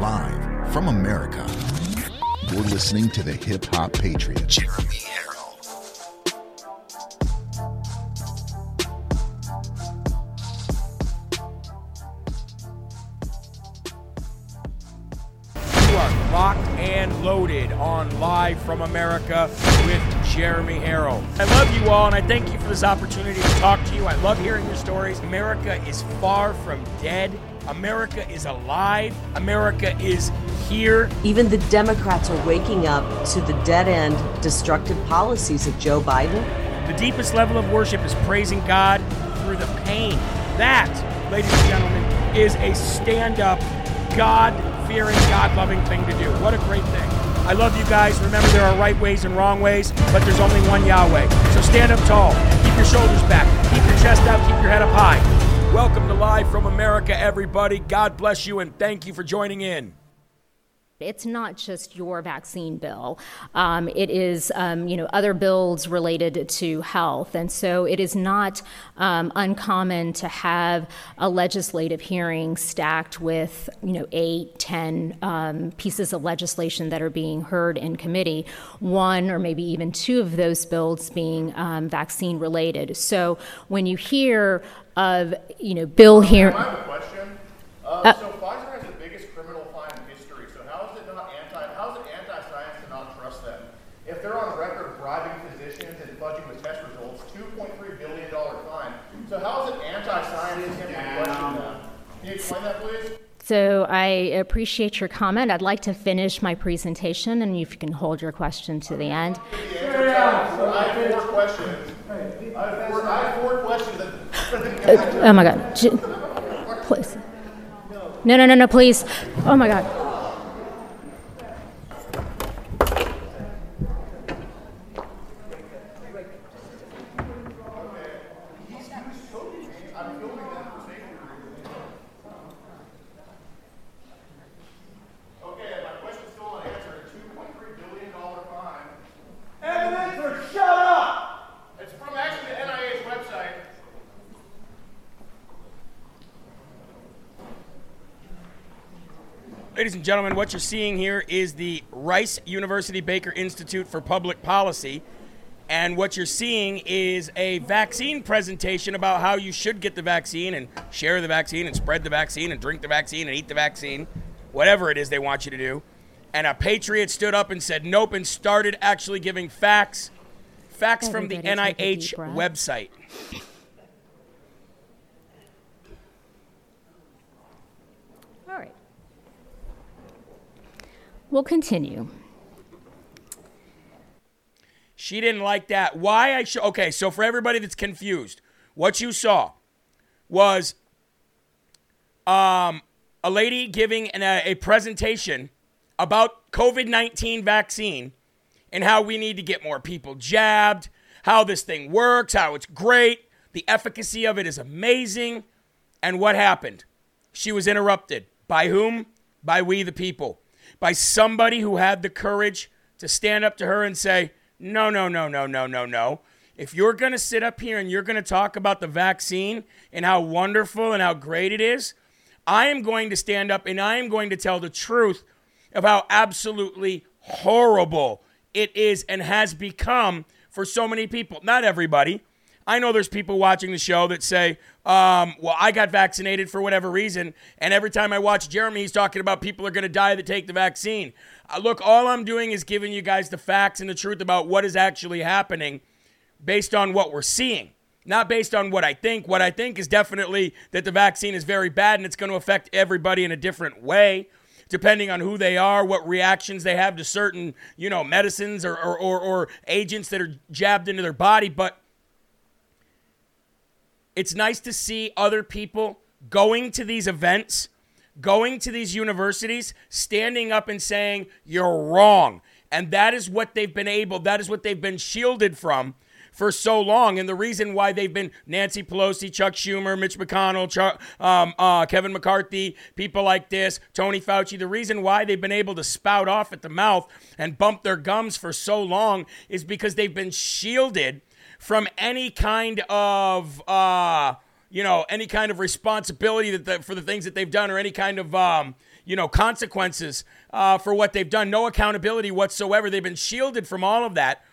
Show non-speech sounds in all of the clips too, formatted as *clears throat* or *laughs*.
Live from America. You're listening to the Hip Hop Patriot, Jeremy Herrell. You are locked and loaded on Live from America with Jeremy Herrell. I love you all and I thank you for this opportunity to talk to you. I love hearing your stories. America is far from dead. America is alive. America is here. Even the Democrats are waking up to the dead end, destructive policies of Joe Biden. The deepest level of worship is praising God through the pain. That, ladies and gentlemen, is a stand up, God fearing, God loving thing to do. What a great thing. I love you guys. Remember, there are right ways and wrong ways, but there's only one Yahweh. So stand up tall, keep your shoulders back, keep your chest out, keep your head up high. Welcome to Live from America, everybody. God bless you and thank you for joining in. It's not just your vaccine bill. Um, it is, um, you know, other bills related to health, and so it is not um, uncommon to have a legislative hearing stacked with, you know, eight, ten um, pieces of legislation that are being heard in committee. One or maybe even two of those bills being um, vaccine related. So when you hear of, you know, bill here. I have a question. Uh, Uh, so Pfizer has the biggest criminal fine in history. So how is it not anti? How is it anti-science to not trust them? If they're on record bribing physicians and fudging with test results, two point three billion dollar fine. So how is it anti-science to simply question them? Can you explain that, please? So I appreciate your comment. I'd like to finish my presentation, and if you can hold your question to the end. The answer is I have four questions. I have four, I have four questions. That, Oh my God. Please. No, no, no, no, please. Oh my God. okay, my question's still unanswered. A two point three billion dollar fine. Evidence shut up! It's from actually the NIH website. Ladies and gentlemen, what you're seeing here is the Rice University Baker Institute for Public Policy. And what you're seeing is a vaccine presentation about how you should get the vaccine and share the vaccine and spread the vaccine and drink the vaccine and eat the vaccine, whatever it is they want you to do. And a patriot stood up and said nope and started actually giving facts, facts from the Everybody take a NIH website. All right. We'll continue. She didn't like that. Why I show? Okay, so for everybody that's confused, what you saw was um, a lady giving an, a, a presentation about COVID nineteen vaccine and how we need to get more people jabbed, how this thing works, how it's great, the efficacy of it is amazing, and what happened? She was interrupted by whom? By we the people, by somebody who had the courage to stand up to her and say, no, no, no, no, no, no, no. If you're going to sit up here and you're going to talk about the vaccine and how wonderful and how great it is, I am going to stand up and I am going to tell the truth of how absolutely horrible it is and has become for so many people. Not everybody. I know there's people watching the show that say, um, well, I got vaccinated for whatever reason. And every time I watch Jeremy, he's talking about people are going to die that take the vaccine. Uh, look, all I'm doing is giving you guys the facts and the truth about what is actually happening based on what we're seeing, not based on what I think. What I think is definitely that the vaccine is very bad and it's going to affect everybody in a different way. Depending on who they are, what reactions they have to certain, you know, medicines or, or, or, or agents that are jabbed into their body. But it's nice to see other people going to these events, going to these universities, standing up and saying, you're wrong. And that is what they've been able, that is what they've been shielded from for so long. And the reason why they've been Nancy Pelosi, Chuck Schumer, Mitch McConnell, Chuck, um, uh, Kevin McCarthy, people like this, Tony Fauci, the reason why they've been able to spout off at the mouth and bump their gums for so long is because they've been shielded from any kind of uh, you know, any kind of responsibility that the, for the things that they've done or any kind of, um, you know, consequences uh, for what they've done. No accountability whatsoever. They've been shielded from all of that.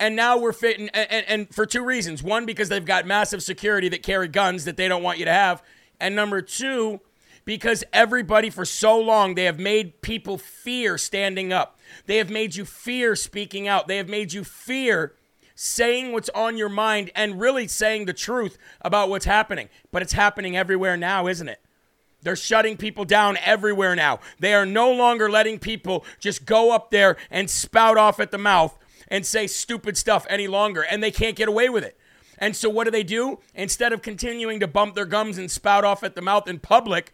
And now we're fitting, and, and, and for two reasons. One, because they've got massive security that carry guns that they don't want you to have. And number two, because everybody for so long, they have made people fear standing up. They have made you fear speaking out. They have made you fear saying what's on your mind and really saying the truth about what's happening. But it's happening everywhere now, isn't it? They're shutting people down everywhere now. They are no longer letting people just go up there and spout off at the mouth and say stupid stuff any longer, and they can't get away with it. And so, what do they do? Instead of continuing to bump their gums and spout off at the mouth in public,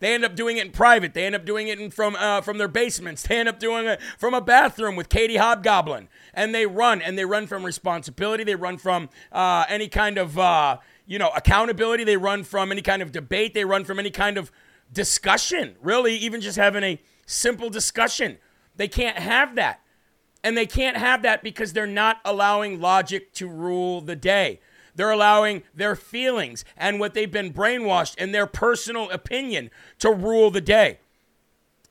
they end up doing it in private. They end up doing it from uh, from their basements. They end up doing it from a bathroom with Katie Hobgoblin. And they run and they run from responsibility. They run from uh, any kind of uh, you know accountability. They run from any kind of debate. They run from any kind of discussion. Really, even just having a simple discussion. They can't have that. And they can't have that because they're not allowing logic to rule the day. They're allowing their feelings and what they've been brainwashed and their personal opinion to rule the day.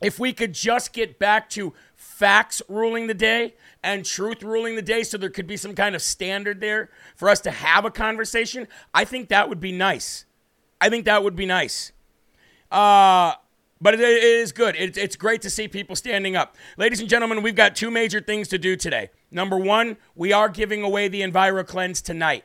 If we could just get back to facts ruling the day and truth ruling the day so there could be some kind of standard there for us to have a conversation, I think that would be nice. I think that would be nice. Uh, but it, it is good. It, it's great to see people standing up. Ladies and gentlemen, we've got two major things to do today. Number one, we are giving away the EnviroCleanse tonight.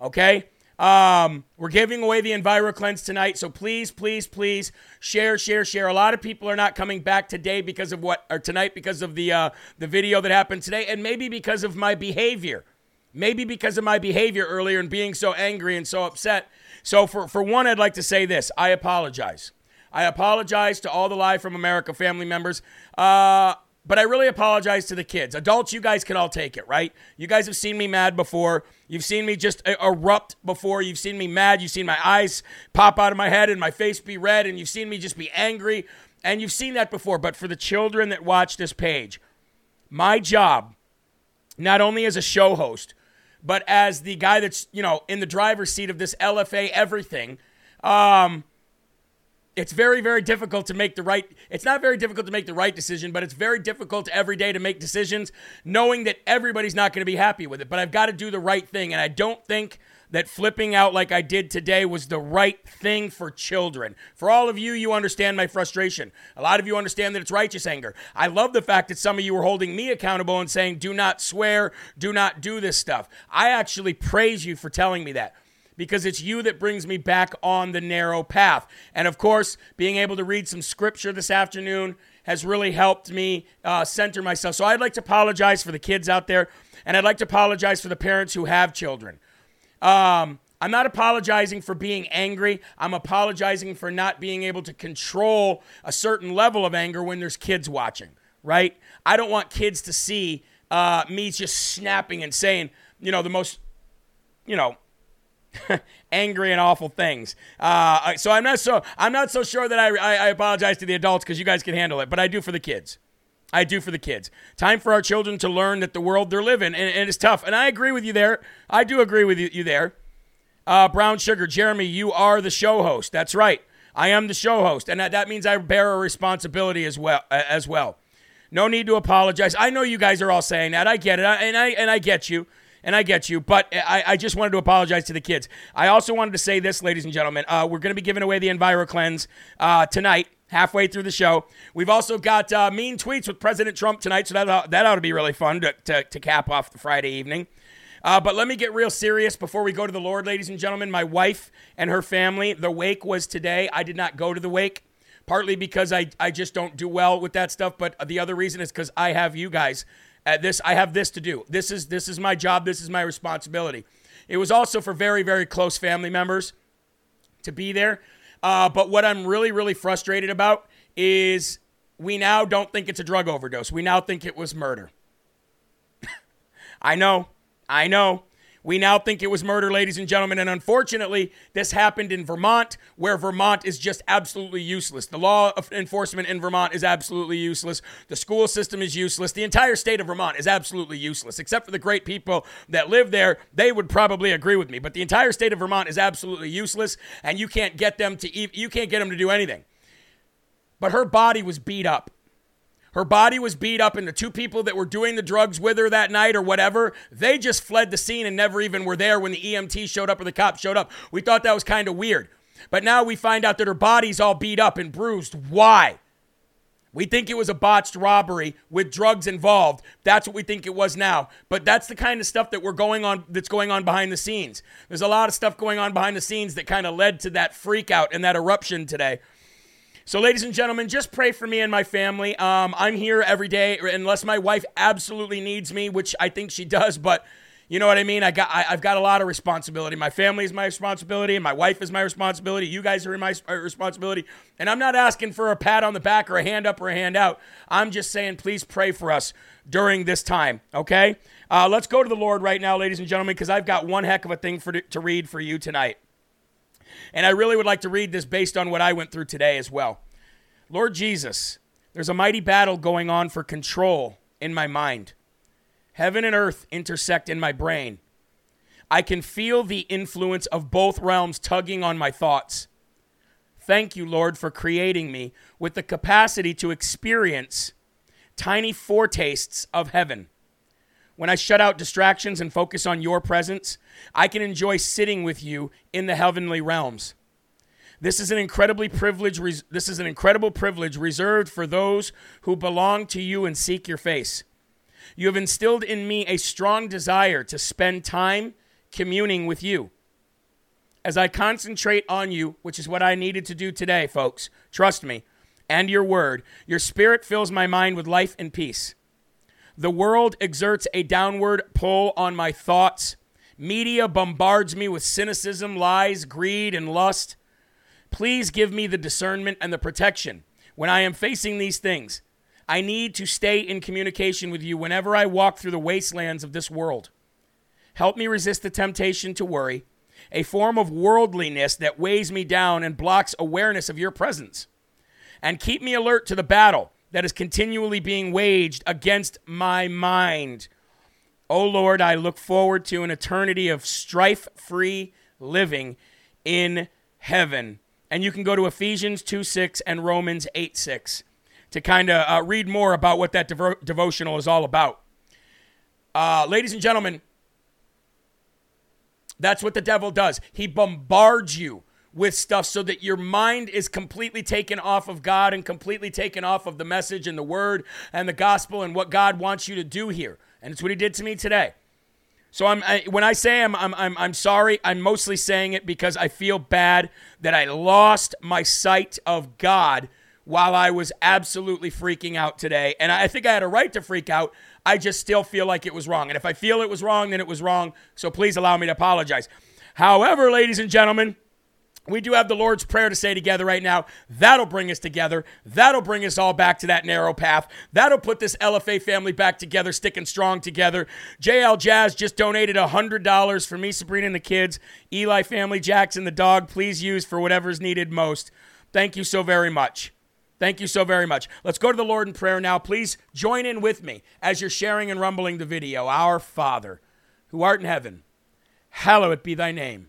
Okay? Um, we're giving away the Enviro Cleanse tonight, so please, please, please share, share, share. A lot of people are not coming back today because of what, or tonight because of the uh, the video that happened today, and maybe because of my behavior, maybe because of my behavior earlier and being so angry and so upset. So for for one, I'd like to say this: I apologize. I apologize to all the Live from America family members. Uh, but I really apologize to the kids. Adults, you guys can all take it, right? You guys have seen me mad before. You've seen me just erupt before. You've seen me mad. You've seen my eyes pop out of my head and my face be red, and you've seen me just be angry. And you've seen that before. But for the children that watch this page, my job, not only as a show host, but as the guy that's, you know, in the driver's seat of this LFA everything, um, it's very very difficult to make the right it's not very difficult to make the right decision but it's very difficult every day to make decisions knowing that everybody's not going to be happy with it. But i've got to do the right thing and i don't think that flipping out like i did today was the right thing for children. For all of you you understand my frustration. A lot of you understand that it's righteous anger. I love the fact that some of you were holding me accountable and saying do not swear do not do this stuff. I actually praise you for telling me that because it's you that brings me back on the narrow path. And of course, being able to read some scripture this afternoon has really helped me uh, center myself. So I'd like to apologize for the kids out there, and I'd like to apologize for the parents who have children. Um, I'm not apologizing for being angry. I'm apologizing for not being able to control a certain level of anger when there's kids watching, right? I don't want kids to see uh, me just snapping and saying, you know, the most, you know, *laughs* angry and awful things. Uh, so I'm not so I'm not so sure that I I, I apologize to the adults because you guys can handle it, but I do for the kids. I do for the kids. Time for our children to learn that the world they're living and, and it's tough. And I agree with you there. I do agree with you, you there. Uh, Brown Sugar, Jeremy, you are the show host. That's right. I am the show host, and that, that means I bear a responsibility as well. As well. No need to apologize. I know you guys are all saying that. I get it, I, and I and I get you and I get you, but I, I, just wanted to apologize to the kids. I also wanted to say this, ladies and gentlemen. Uh, we're going to be giving away the EnviroCleanse uh, tonight, halfway through the show. We've also got uh, mean tweets with President Trump tonight, so that, that ought to be really fun to, to, to cap off the Friday evening. Uh, but let me get real serious before we go to the Lord, ladies and gentlemen. My wife and her family, the wake was today. I did not go to the wake, partly because I, I just don't do well with that stuff, but the other reason is because I have you guys at this, I have this to do. This is this is my job. This is my responsibility. It was also for very very close family members to be there. Uh, but what I'm really really frustrated about is we now don't think it's a drug overdose. We now think it was murder. *laughs* I know, I know. We now think it was murder, ladies and gentlemen. And unfortunately, this happened in Vermont, where Vermont is just absolutely useless. The law enforcement in Vermont is absolutely useless. The school system is useless. The entire state of Vermont is absolutely useless, except for the great people that live there. They would probably agree with me. But the entire state of Vermont is absolutely useless, and you can't get them to you can't get them to do anything. But her body was beat up. Her body was beat up, and the two people that were doing the drugs with her that night or whatever, they just fled the scene and never even were there when the EMT showed up or the cops showed up. We thought that was kind of weird. But now we find out that her body's all beat up and bruised. Why? We think it was a botched robbery with drugs involved. That's what we think it was now. But that's the kind of stuff that we're going on that's going on behind the scenes. There's a lot of stuff going on behind the scenes that kind of led to that freak out and that eruption today. So, ladies and gentlemen, just pray for me and my family. Um, I'm here every day, unless my wife absolutely needs me, which I think she does. But you know what I mean? I got, I, have got a lot of responsibility. My family is my responsibility, and my wife is my responsibility. You guys are in my responsibility, and I'm not asking for a pat on the back or a hand up or a hand out. I'm just saying, please pray for us during this time. Okay? Uh, let's go to the Lord right now, ladies and gentlemen, because I've got one heck of a thing for to read for you tonight. And I really would like to read this based on what I went through today as well. Lord Jesus, there's a mighty battle going on for control in my mind. Heaven and earth intersect in my brain. I can feel the influence of both realms tugging on my thoughts. Thank you, Lord, for creating me with the capacity to experience tiny foretastes of heaven. When I shut out distractions and focus on your presence, I can enjoy sitting with you in the heavenly realms. This is an incredibly privilege this is an incredible privilege reserved for those who belong to you and seek your face. You have instilled in me a strong desire to spend time communing with you. As I concentrate on you, which is what I needed to do today, folks, trust me, and your word, your spirit fills my mind with life and peace. The world exerts a downward pull on my thoughts. Media bombards me with cynicism, lies, greed, and lust. Please give me the discernment and the protection when I am facing these things. I need to stay in communication with you whenever I walk through the wastelands of this world. Help me resist the temptation to worry, a form of worldliness that weighs me down and blocks awareness of your presence. And keep me alert to the battle that is continually being waged against my mind. Oh Lord, I look forward to an eternity of strife free living in heaven. And you can go to Ephesians 2 6 and Romans 8 6 to kind of uh, read more about what that devo- devotional is all about. Uh, ladies and gentlemen, that's what the devil does. He bombards you with stuff so that your mind is completely taken off of God and completely taken off of the message and the word and the gospel and what God wants you to do here. And it's what he did to me today. So I'm I, when I say I'm, I'm I'm I'm sorry, I'm mostly saying it because I feel bad that I lost my sight of God while I was absolutely freaking out today. And I think I had a right to freak out. I just still feel like it was wrong. And if I feel it was wrong, then it was wrong. So please allow me to apologize. However, ladies and gentlemen, we do have the Lord's Prayer to say together right now. That'll bring us together. That'll bring us all back to that narrow path. That'll put this LFA family back together, sticking strong together. JL Jazz just donated $100 for me, Sabrina, and the kids. Eli family, Jackson, the dog, please use for whatever's needed most. Thank you so very much. Thank you so very much. Let's go to the Lord in prayer now. Please join in with me as you're sharing and rumbling the video. Our Father, who art in heaven, hallowed be thy name.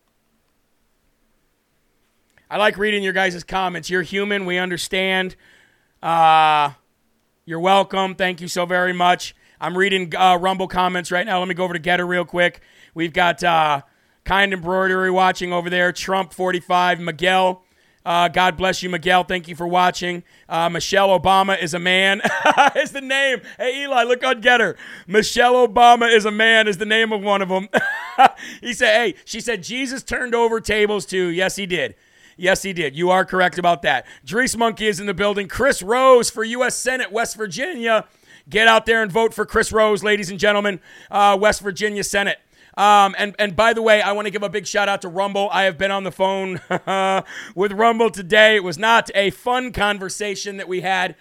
I like reading your guys' comments. You're human. We understand. Uh, you're welcome. Thank you so very much. I'm reading uh, Rumble comments right now. Let me go over to Gettr real quick. We've got uh, Kind Embroidery watching over there. Trump 45. Miguel Uh, God bless you, Miguel. Thank you for watching. Uh, Michelle Obama is a man. *laughs* is the name. Hey, Eli, look on Gettr. Michelle Obama is a man is the name of one of them. *laughs* he said, hey, she said, Jesus turned over tables too. Yes, he did. Yes, he did. You are correct about that. Drees Monkey is in the building. Chris Rose for U.S. Senate, West Virginia. Get out there and vote for Chris Rose, ladies and gentlemen. Uh, West Virginia Senate. Um, and, and by the way, I want to give a big shout out to Rumble. I have been on the phone *laughs* with Rumble today. It was not a fun conversation that we had,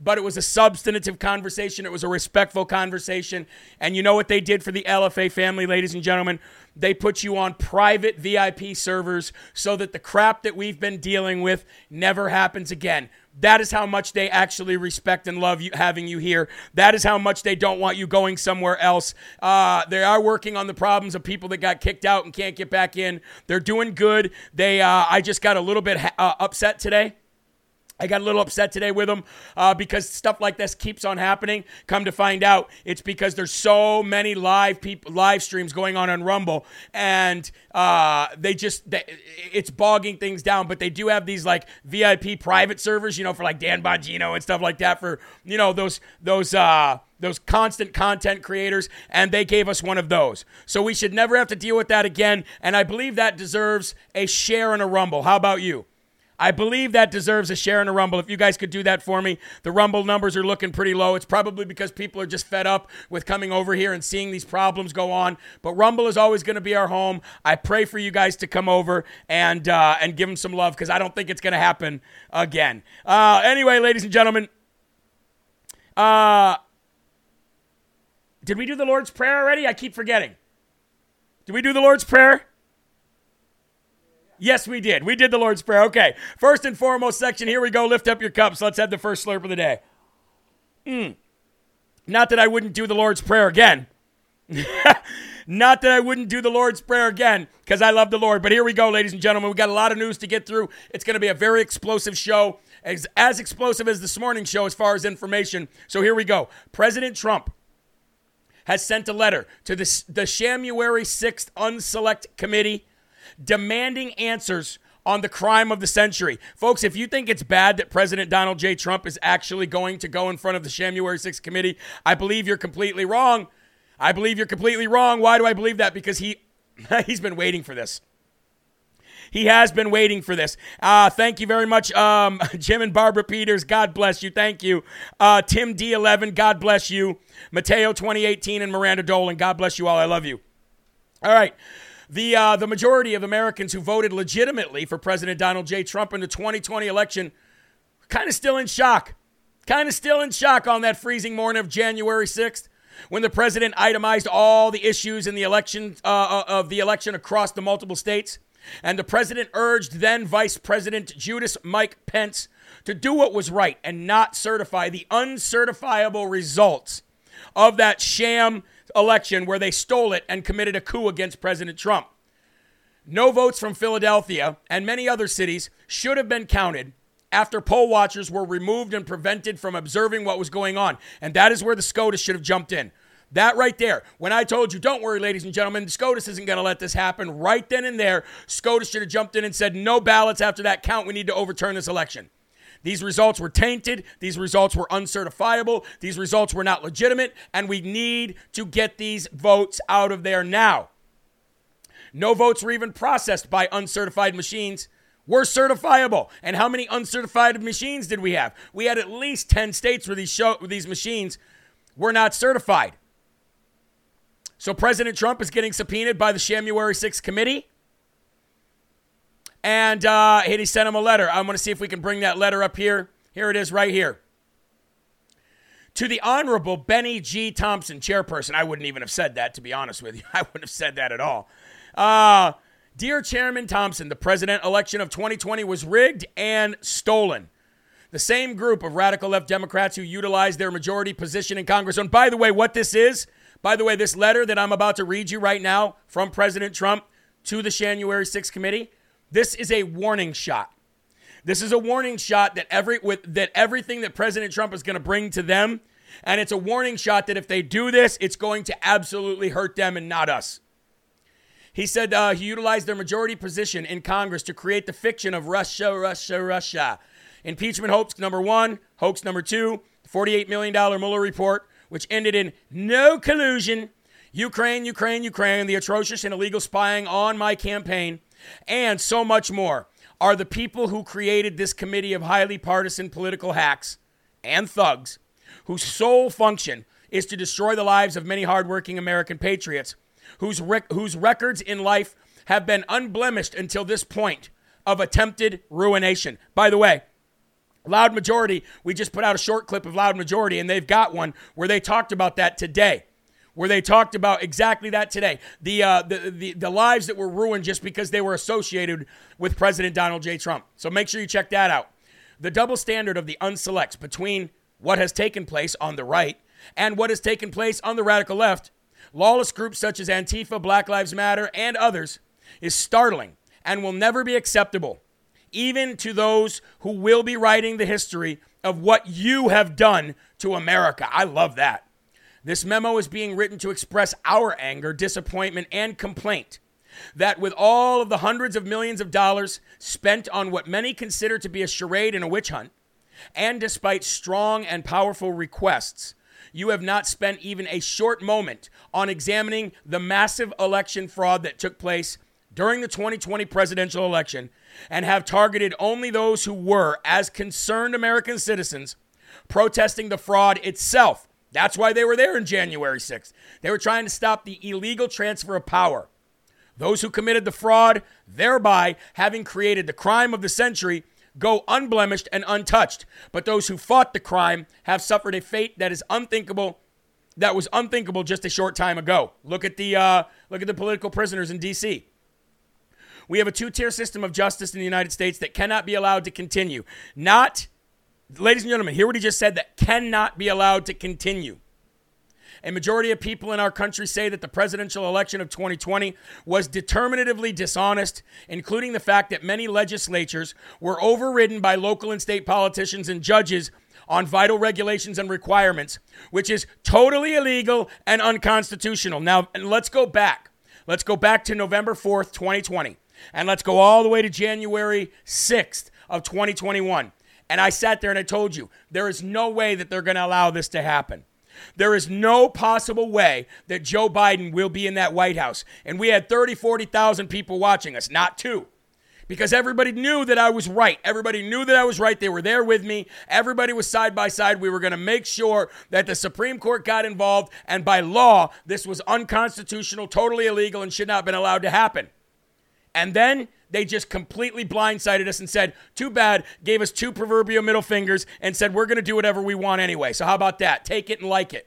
but it was a substantive conversation. It was a respectful conversation. And you know what they did for the LFA family, ladies and gentlemen? They put you on private VIP servers so that the crap that we've been dealing with never happens again. That is how much they actually respect and love you, having you here. That is how much they don't want you going somewhere else. Uh, they are working on the problems of people that got kicked out and can't get back in. They're doing good. They, uh, I just got a little bit ha- uh, upset today I got a little upset today with them uh, because stuff like this keeps on happening. Come to find out, it's because there's so many live people, live streams going on on Rumble, and uh, they just they, it's bogging things down. But they do have these like VIP private servers, you know, for like Dan Bongino and stuff like that for you know those those uh, those constant content creators, and they gave us one of those. So we should never have to deal with that again. And I believe that deserves a share in a Rumble. How about you? I believe that deserves a share in a Rumble. If you guys could do that for me, the Rumble numbers are looking pretty low. It's probably because people are just fed up with coming over here and seeing these problems go on. But Rumble is always going to be our home. I pray for you guys to come over and uh, and give them some love because I don't think it's going to happen again. Uh, anyway, ladies and gentlemen, uh, did we do the Lord's Prayer already? I keep forgetting. Did we do the Lord's Prayer? Yes, we did. We did the Lord's Prayer. Okay. First and foremost section. Here we go. Lift up your cups. Let's have the first slurp of the day. Mm. Not that I wouldn't do the Lord's Prayer again. *laughs* Not that I wouldn't do the Lord's Prayer again, because I love the Lord. But here we go, ladies and gentlemen. We got a lot of news to get through. It's going to be a very explosive show, as, as explosive as this morning show as far as information. So here we go. President Trump has sent a letter to the, the Shamuary 6th Unselect Committee demanding answers on the crime of the century. Folks, if you think it's bad that President Donald J. Trump is actually going to go in front of the January 6th committee, I believe you're completely wrong. I believe you're completely wrong. Why do I believe that? Because he *laughs* he's been waiting for this. He has been waiting for this. Uh, thank you very much, um, *laughs* Jim and Barbara Peters. God bless you. Thank you. Uh, Tim D11, God bless you. Mateo 2018 and Miranda Dolan, God bless you all. I love you. All right. The, uh, the majority of Americans who voted legitimately for President Donald J. Trump in the 2020 election kind of still in shock. Kind of still in shock on that freezing morning of January 6th when the president itemized all the issues in the election uh, uh, of the election across the multiple states. And the president urged then Vice President Judas Mike Pence to do what was right and not certify the uncertifiable results of that sham election where they stole it and committed a coup against President Trump. No votes from Philadelphia and many other cities should have been counted after poll watchers were removed and prevented from observing what was going on. And that is where the SCOTUS should have jumped in. That right there. When I told you, don't worry, ladies and gentlemen, SCOTUS isn't going to let this happen. Right then and there, SCOTUS should have jumped in and said, no ballots after that count. We need to overturn this election. These results were tainted. These results were uncertifiable. These results were not legitimate. And we need to get these votes out of there now. No votes were even processed by uncertified machines were certifiable. And how many uncertified machines did we have? We had at least 10 states where these, show, where these machines were not certified. So President Trump is getting subpoenaed by the January 6th committee and uh, he sent him a letter. I'm going to see if we can bring that letter up here. Here it is right here. To the Honorable Bennie G. Thompson, chairperson. I wouldn't even have said that, to be honest with you. *laughs* I wouldn't have said that at all. Uh, Dear Chairman Thompson, the president election of 2020 was rigged and stolen. The same group of radical left Democrats who utilized their majority position in Congress. And by the way, what this is, by the way, this letter that I'm about to read you right now from President Trump to the January 6th committee, this is a warning shot. This is a warning shot that every with that everything that President Trump is going to bring to them, and it's a warning shot that if they do this, it's going to absolutely hurt them and not us. He said uh, he utilized their majority position in Congress to create the fiction of Russia, Russia, Russia. Impeachment hoax number one, hoax number two, $48 million Mueller report, which ended in no collusion. Ukraine, Ukraine, Ukraine, the atrocious and illegal spying on my campaign, and so much more are the people who created this committee of highly partisan political hacks and thugs whose sole function is to destroy the lives of many hardworking American patriots whose, rec- whose records in life have been unblemished until this point of attempted ruination. By the way, Loud Majority, we just put out a short clip of Loud Majority, and they've got one where they talked about that today. Where they talked about exactly that today. The, uh, the, the, the lives that were ruined just because they were associated with President Donald J. Trump. So make sure you check that out. The double standard of the unselects between what has taken place on the right and what has taken place on the radical left, lawless groups such as Antifa, Black Lives Matter, and others, is startling and will never be acceptable, even to those who will be writing the history of what you have done to America. I love that. This memo is being written to express our anger, disappointment, and complaint that with all of the hundreds of millions of dollars spent on what many consider to be a charade and a witch hunt, and despite strong and powerful requests, you have not spent even a short moment on examining the massive election fraud that took place during the 2020 presidential election and have targeted only those who were, as concerned American citizens, protesting the fraud itself. That's why they were there in January 6th. They were trying to stop the illegal transfer of power. Those who committed the fraud, thereby having created the crime of the century, go unblemished and untouched. But those who fought the crime have suffered a fate that is unthinkable. That was unthinkable just a short time ago. Look at the uh, look at the political prisoners in D.C. We have a two-tier system of justice in the United States that cannot be allowed to continue. Not, ladies and gentlemen, hear what he just said. That cannot be allowed to continue. A majority of people in our country say that the presidential election of 2020 was determinatively dishonest, including the fact that many legislatures were overridden by local and state politicians and judges on vital regulations and requirements, which is totally illegal and unconstitutional. Now, let's go back. Let's go back to November 4th, 2020, and let's go all the way to January 6th of 2021. And I sat there and I told you, there is no way that they're going to allow this to happen. There is no possible way that Joe Biden will be in that White House. And we had 30, 40,000 people watching us, not two. Because everybody knew that I was right. Everybody knew that I was right. They were there with me. Everybody was side by side. We were going to make sure that the Supreme Court got involved. And by law, this was unconstitutional, totally illegal, and should not have been allowed to happen. And then they just completely blindsided us and said, too bad, gave us two proverbial middle fingers and said, we're going to do whatever we want anyway. So, how about that? Take it and like it.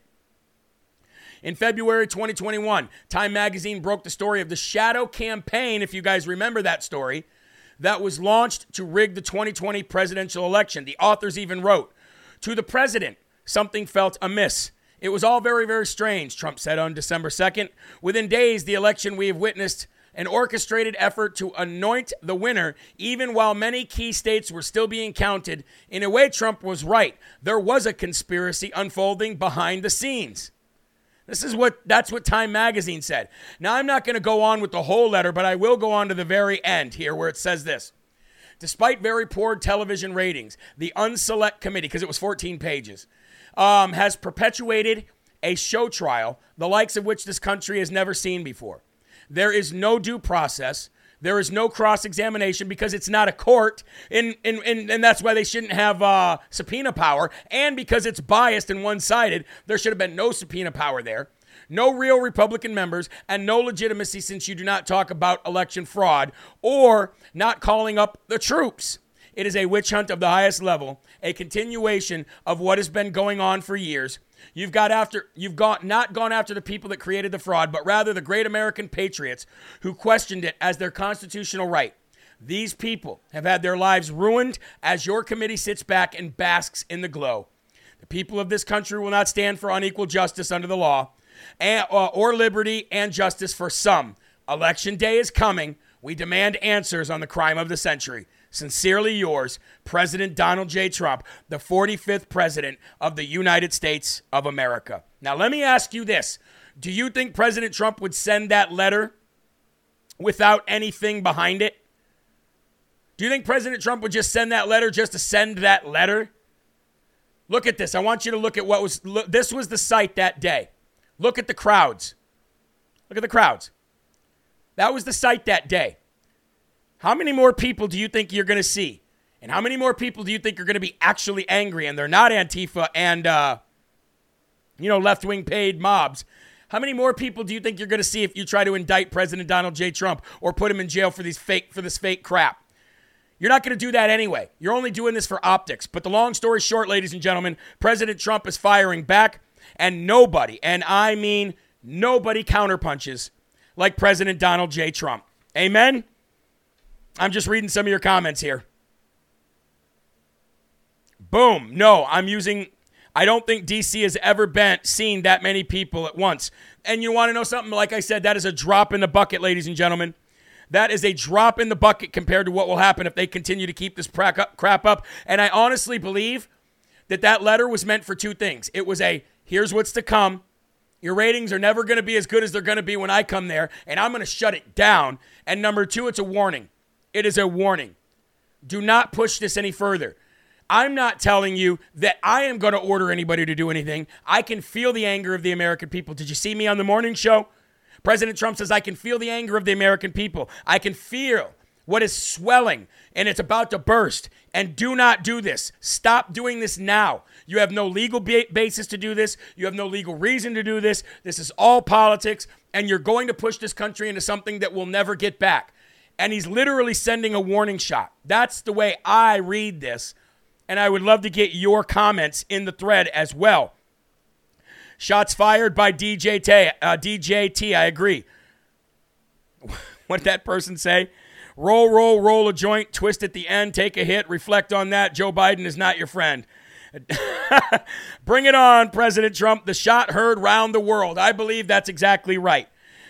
In February 2021, Time Magazine broke the story of the shadow campaign, if you guys remember that story, that was launched to rig the 2020 presidential election. The authors even wrote, To the president, something felt amiss. It was all very, very strange, Trump said on December 2nd. Within days, the election we have witnessed an orchestrated effort to anoint the winner, even while many key states were still being counted. In a way, Trump was right. There was a conspiracy unfolding behind the scenes. This is what that's what Time magazine said. Now I'm not going to go on with the whole letter, but I will go on to the very end here where it says this. Despite very poor television ratings, the Unselect Committee, because it was 14 pages, um, has perpetuated a show trial, the likes of which this country has never seen before. There is no due process. There is no cross examination because it's not a court, and, and, and, and that's why they shouldn't have uh, subpoena power. And because it's biased and one sided, there should have been no subpoena power there. No real Republican members, and no legitimacy since you do not talk about election fraud or not calling up the troops. It is a witch hunt of the highest level, a continuation of what has been going on for years. You've got after you've got not gone after the people that created the fraud, but rather the great American patriots who questioned it as their constitutional right. These people have had their lives ruined as your committee sits back and basks in the glow. The people of this country will not stand for unequal justice under the law and, uh, or liberty and justice for some. Election day is coming. We demand answers on the crime of the century. Sincerely yours, President Donald J. Trump, the 45th President of the United States of America. Now, let me ask you this Do you think President Trump would send that letter without anything behind it? Do you think President Trump would just send that letter just to send that letter? Look at this. I want you to look at what was look, this was the site that day. Look at the crowds. Look at the crowds. That was the site that day. How many more people do you think you're going to see? And how many more people do you think are going to be actually angry and they're not Antifa and uh, you know left-wing paid mobs? How many more people do you think you're going to see if you try to indict President Donald J. Trump or put him in jail for these fake for this fake crap? You're not going to do that anyway. You're only doing this for optics. But the long story short, ladies and gentlemen, President Trump is firing back, and nobody, and I mean nobody, counterpunches like President Donald J. Trump. Amen? I'm just reading some of your comments here. Boom. No, I'm using. I don't think DC has ever been seen that many people at once. And you want to know something? Like I said, that is a drop in the bucket, ladies and gentlemen. That is a drop in the bucket compared to what will happen if they continue to keep this crap up. And I honestly believe that that letter was meant for two things. It was a here's what's to come. Your ratings are never going to be as good as they're going to be when I come there, and I'm going to shut it down. And number two, it's a warning. It is a warning. Do not push this any further. I'm not telling you that I am going to order anybody to do anything. I can feel the anger of the American people. Did you see me on the morning show? President Trump says, I can feel the anger of the American people. I can feel what is swelling and it's about to burst. And do not do this. Stop doing this now. You have no legal basis to do this. You have no legal reason to do this. This is all politics, and you're going to push this country into something that will never get back. And he's literally sending a warning shot. That's the way I read this. And I would love to get your comments in the thread as well. Shots fired by DJ T. Uh, agree. *laughs* what did that person say? Roll, roll, roll a joint, twist at the end, take a hit, reflect on that. Joe Biden is not your friend. *laughs* Bring it on, President Trump. The shot heard round the world. I believe that's exactly right.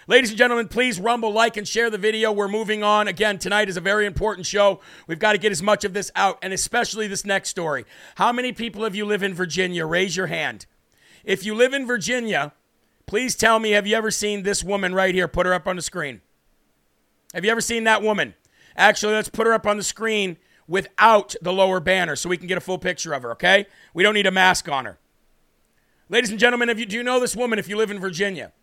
Ladies and gentlemen, please rumble, like, and share the video. We're moving on. Again, tonight is a very important show. We've got to get as much of this out, and especially this next story. How many people of you live in Virginia? Raise your hand. If you live in Virginia, please tell me have you ever seen this woman right here? Put her up on the screen. Have you ever seen that woman? Actually, let's put her up on the screen without the lower banner so we can get a full picture of her, okay? We don't need a mask on her. Ladies and gentlemen, if you do you know this woman if you live in Virginia?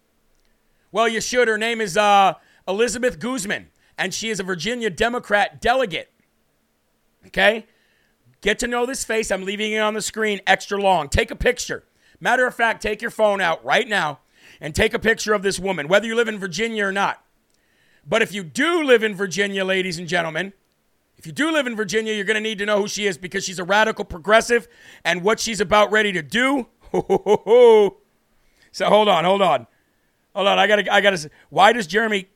Well, you should. Her name is uh, Elizabeth Guzman, and she is a Virginia Democrat delegate. Okay? Get to know this face. I'm leaving it on the screen extra long. Take a picture. Matter of fact, take your phone out right now and take a picture of this woman, whether you live in Virginia or not. But if you do live in Virginia, ladies and gentlemen, if you do live in Virginia, you're going to need to know who she is because she's a radical progressive and what she's about ready to do. *laughs* so hold on, hold on. Hold on, I got to I got to Why does Jeremy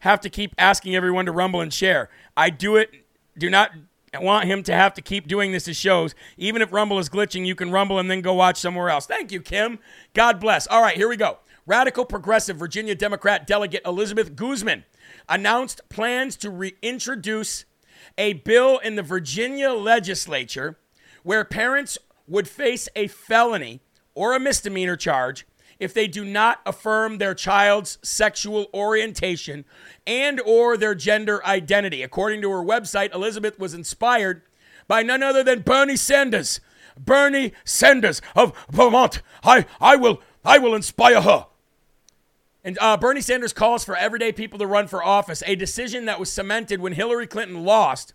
have to keep asking everyone to rumble and share? I do it do not want him to have to keep doing this as shows. Even if Rumble is glitching, you can Rumble and then go watch somewhere else. Thank you, Kim. God bless. All right, here we go. Radical progressive Virginia Democrat delegate Elizabeth Guzman announced plans to reintroduce a bill in the Virginia legislature where parents would face a felony or a misdemeanor charge if they do not affirm their child's sexual orientation and or their gender identity. According to her website, Elizabeth was inspired by none other than Bernie Sanders. Bernie Sanders of Vermont. I, I will I will inspire her. And uh, Bernie Sanders calls for everyday people to run for office, a decision that was cemented when Hillary Clinton lost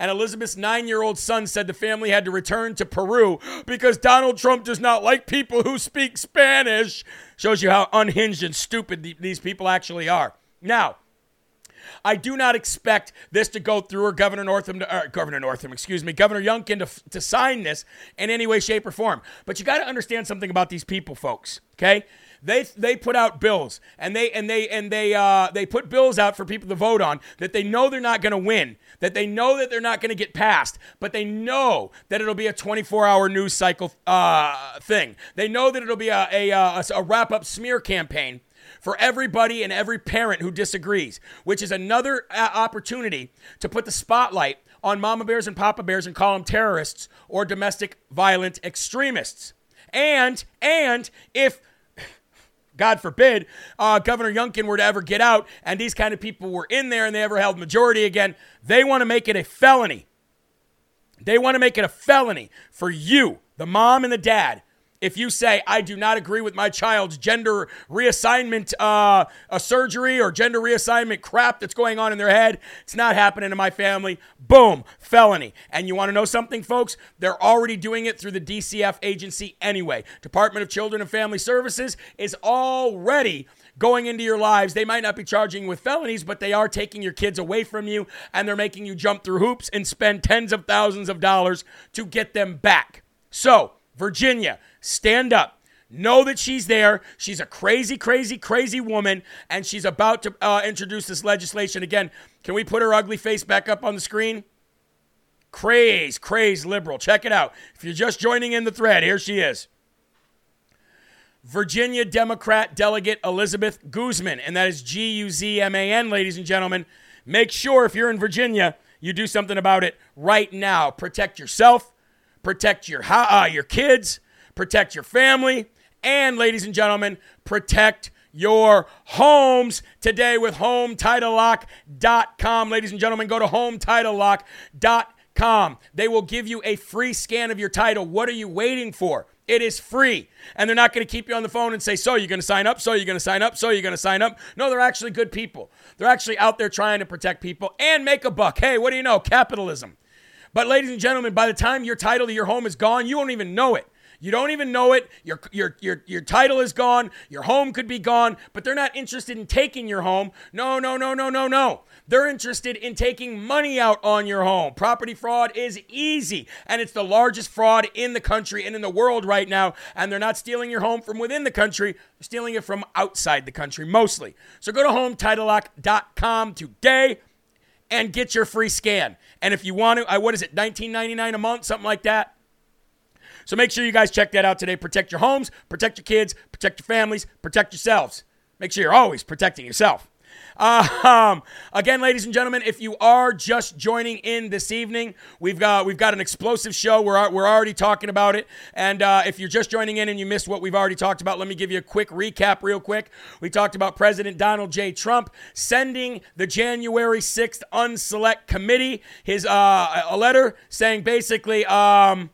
and Elizabeth's nine year old son said the family had to return to Peru because Donald Trump does not like people who speak Spanish. Shows you how unhinged and stupid these people actually are. Now, I do not expect this to go through or Governor Northam, to, uh, Governor Northam, excuse me, Governor Youngkin to, to sign this in any way, shape, or form. But you got to understand something about these people, folks. Okay, they they put out bills and they and they and they uh, they put bills out for people to vote on that they know they're not going to win, that they know that they're not going to get passed, but they know that it'll be a 24-hour news cycle uh, thing. They know that it'll be a a, uh, a, a wrap up smear campaign for everybody and every parent who disagrees, which is another uh, opportunity to put the spotlight on mama bears and papa bears and call them terrorists or domestic violent extremists. And and if God forbid, uh, Governor Youngkin were to ever get out and these kind of people were in there and they ever held majority again, they want to make it a felony. They want to make it a felony for you, the mom and the dad, if you say, I do not agree with my child's gender reassignment uh, a surgery or gender reassignment crap that's going on in their head, it's not happening in my family, boom, felony. And you want to know something, folks? They're already doing it through the DCF agency anyway. Department of Children and Family Services is already going into your lives. They might not be charging with felonies, but they are taking your kids away from you and they're making you jump through hoops and spend tens of thousands of dollars to get them back. So, Virginia, stand up. Know that she's there. She's a crazy, crazy, crazy woman, and she's about to uh, introduce this legislation. Again, can we put her ugly face back up on the screen? Craze, craze liberal. Check it out. If you're just joining in the thread, here she is. Virginia Democrat Delegate Elizabeth Guzman, and that is G U Z M A N, ladies and gentlemen. Make sure if you're in Virginia, you do something about it right now. Protect yourself, protect your uh, your kids, protect your family, and ladies and gentlemen, protect your homes today with HomeTitleLock.com. Ladies and gentlemen, go to HomeTitleLock.com. They will give you a free scan of your title. What are you waiting for? It is free. And they're not going to keep you on the phone and say, So, you're going to sign up? So, you're going to sign up? So, you're going to sign up? No, they're actually good people. They're actually out there trying to protect people and make a buck. Hey, what do you know? Capitalism. But, ladies and gentlemen, by the time your title to your home is gone, you won't even know it. You don't even know it. Your, your, your, your title is gone. Your home could be gone, but they're not interested in taking your home. No, no, no, no, no, no. They're interested in taking money out on your home. Property fraud is easy, and it's the largest fraud in the country and in the world right now. And they're not stealing your home from within the country, they're stealing it from outside the country mostly. So go to HomeTitleLock.com today and get your free scan. And if you want to, I what is it, $19.99 a month, something like that? So make sure you guys check that out today. Protect your homes, protect your kids, protect your families, protect yourselves. Make sure you're always protecting yourself. Uh, um, again, ladies and gentlemen, if you are just joining in this evening, we've got we've got an explosive show. We're we're already talking about it, and uh, if you're just joining in and you missed what we've already talked about, let me give you a quick recap, real quick. We talked about President Donald J. Trump sending the January 6th Unselect Committee his uh, a letter saying basically. Um,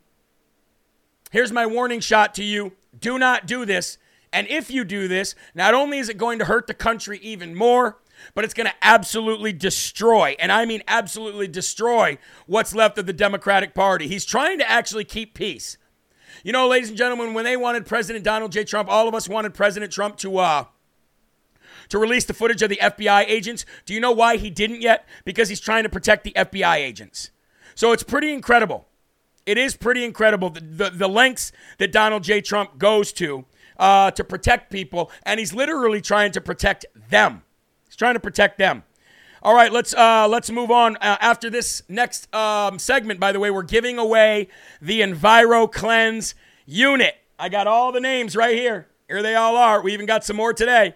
Here's my warning shot to you do not do this. And if you do this, not only is it going to hurt the country even more, but it's going to absolutely destroy, and I mean absolutely destroy, what's left of the Democratic Party. He's trying to actually keep peace. You know, ladies and gentlemen, when they wanted President Donald J. Trump, all of us wanted President Trump to uh, to release the footage of the FBI agents. Do you know why he didn't yet? Because he's trying to protect the FBI agents. So it's pretty incredible it is pretty incredible the, the, the lengths that Donald J. Trump goes to uh, to protect people, and he's literally trying to protect them. He's trying to protect them. All right, let's uh, let's move on. Uh, after this next um, segment, by the way, we're giving away the EnviroKlenz unit. I got all the names right here. Here they all are. We even got some more today.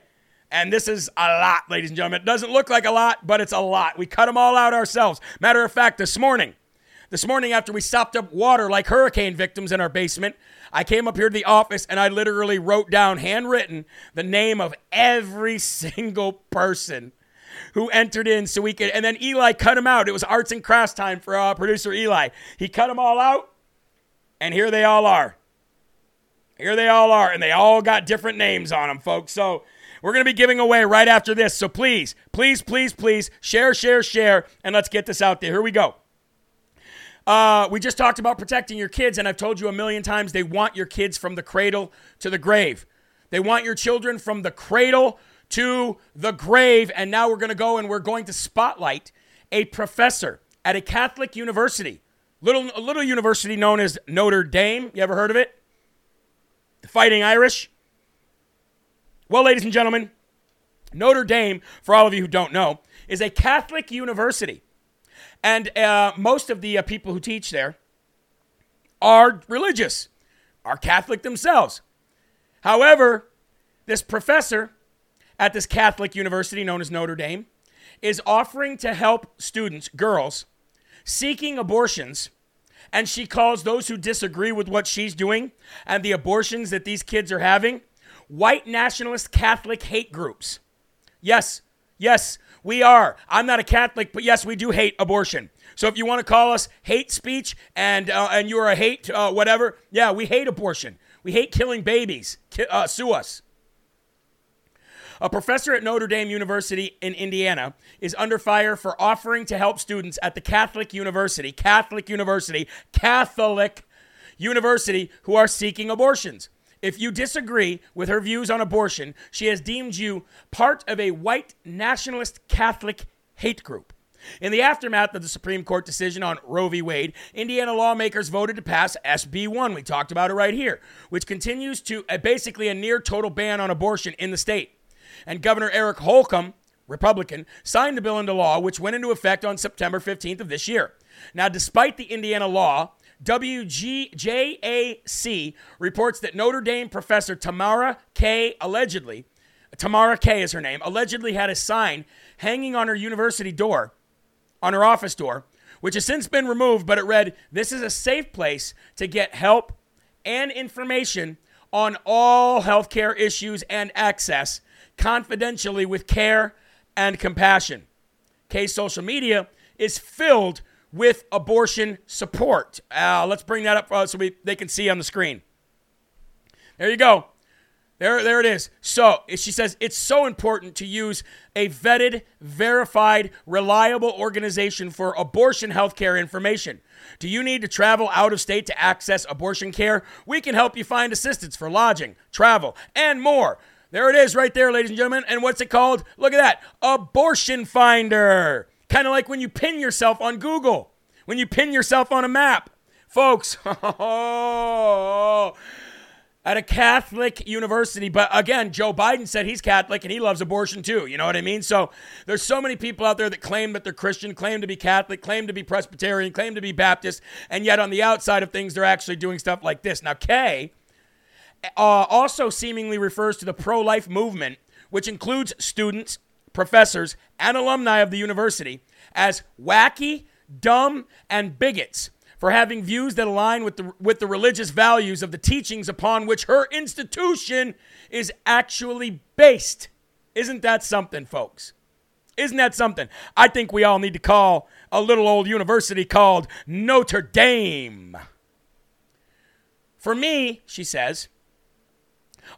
And this is a lot, ladies and gentlemen. It doesn't look like a lot, but it's a lot. We cut them all out ourselves. Matter of fact, this morning, this morning, after we stopped up water like hurricane victims in our basement, I came up here to the office and I literally wrote down, handwritten, the name of every *laughs* single person who entered in so we could. And then Eli cut them out. It was arts and crafts time for uh, producer Eli. He cut them all out, and here they all are. Here they all are, and they all got different names on them, folks. So we're going to be giving away right after this. So please, please, please, please share, share, share, and let's get this out there. Here we go. Uh, we just talked about protecting your kids, and I've told you a million times they want your kids from the cradle to the grave. They want your children from the cradle to the grave. And now we're going to go and we're going to spotlight a professor at a Catholic university, little a little university known as Notre Dame. You ever heard of it? The Fighting Irish. Well, ladies and gentlemen, Notre Dame, for all of you who don't know, is a Catholic university. And uh, most of the uh, people who teach there are religious, are Catholic themselves. However, this professor at this Catholic university known as Notre Dame is offering to help students, girls, seeking abortions. And she calls those who disagree with what she's doing and the abortions that these kids are having white nationalist Catholic hate groups. Yes, yes, we are. I'm not a Catholic, but yes, we do hate abortion. So if you want to call us hate speech and uh, and you're a hate uh, whatever, yeah, we hate abortion. We hate killing babies. Ki- uh, sue us. A professor at Notre Dame University in Indiana is under fire for offering to help students at the Catholic University, Catholic University, Catholic University who are seeking abortions. If you disagree with her views on abortion, she has deemed you part of a white nationalist Catholic hate group. In the aftermath of the Supreme Court decision on Roe v. Wade, Indiana lawmakers voted to pass SB 1. We talked about it right here, which continues to uh, basically a near total ban on abortion in the state. And Governor Eric Holcomb, Republican, signed the bill into law, which went into effect on September 15th of this year. Now, despite the Indiana law, WGJAC reports that Notre Dame professor Tamara Kay. allegedly, Tamara Kay. is her name, allegedly had a sign hanging on her university door, on her office door, which has since been removed, but it read, This is a safe place to get help and information on all healthcare issues and access confidentially with care and compassion. Kay's social media is filled with abortion support. Uh, let's bring that up uh, so we, they can see on the screen. There you go. There, there it is. So she says it's so important to use a vetted, verified, reliable organization for abortion healthcare information. Do you need to travel out of state to access abortion care? We can help you find assistance for lodging, travel, and more. There it is right there, ladies and gentlemen. And what's it called? Look at that Abortion Finder. Kind of like when you pin yourself on Google, when you pin yourself on a map. Folks, *laughs* at a Catholic university. But again, Joe Biden said he's Catholic and he loves abortion too. You know what I mean? So there's so many people out there that claim that they're Christian, claim to be Catholic, claim to be Presbyterian, claim to be Baptist, and yet on the outside of things, they're actually doing stuff like this. Now, Kay uh, also seemingly refers to the pro life movement, which includes students, professors, and alumni of the university, as wacky, dumb, and bigots for having views that align with the, with the religious values of the teachings upon which her institution is actually based. Isn't that something, folks? Isn't that something? I think we all need to call a little old university called Notre Dame. For me, she says,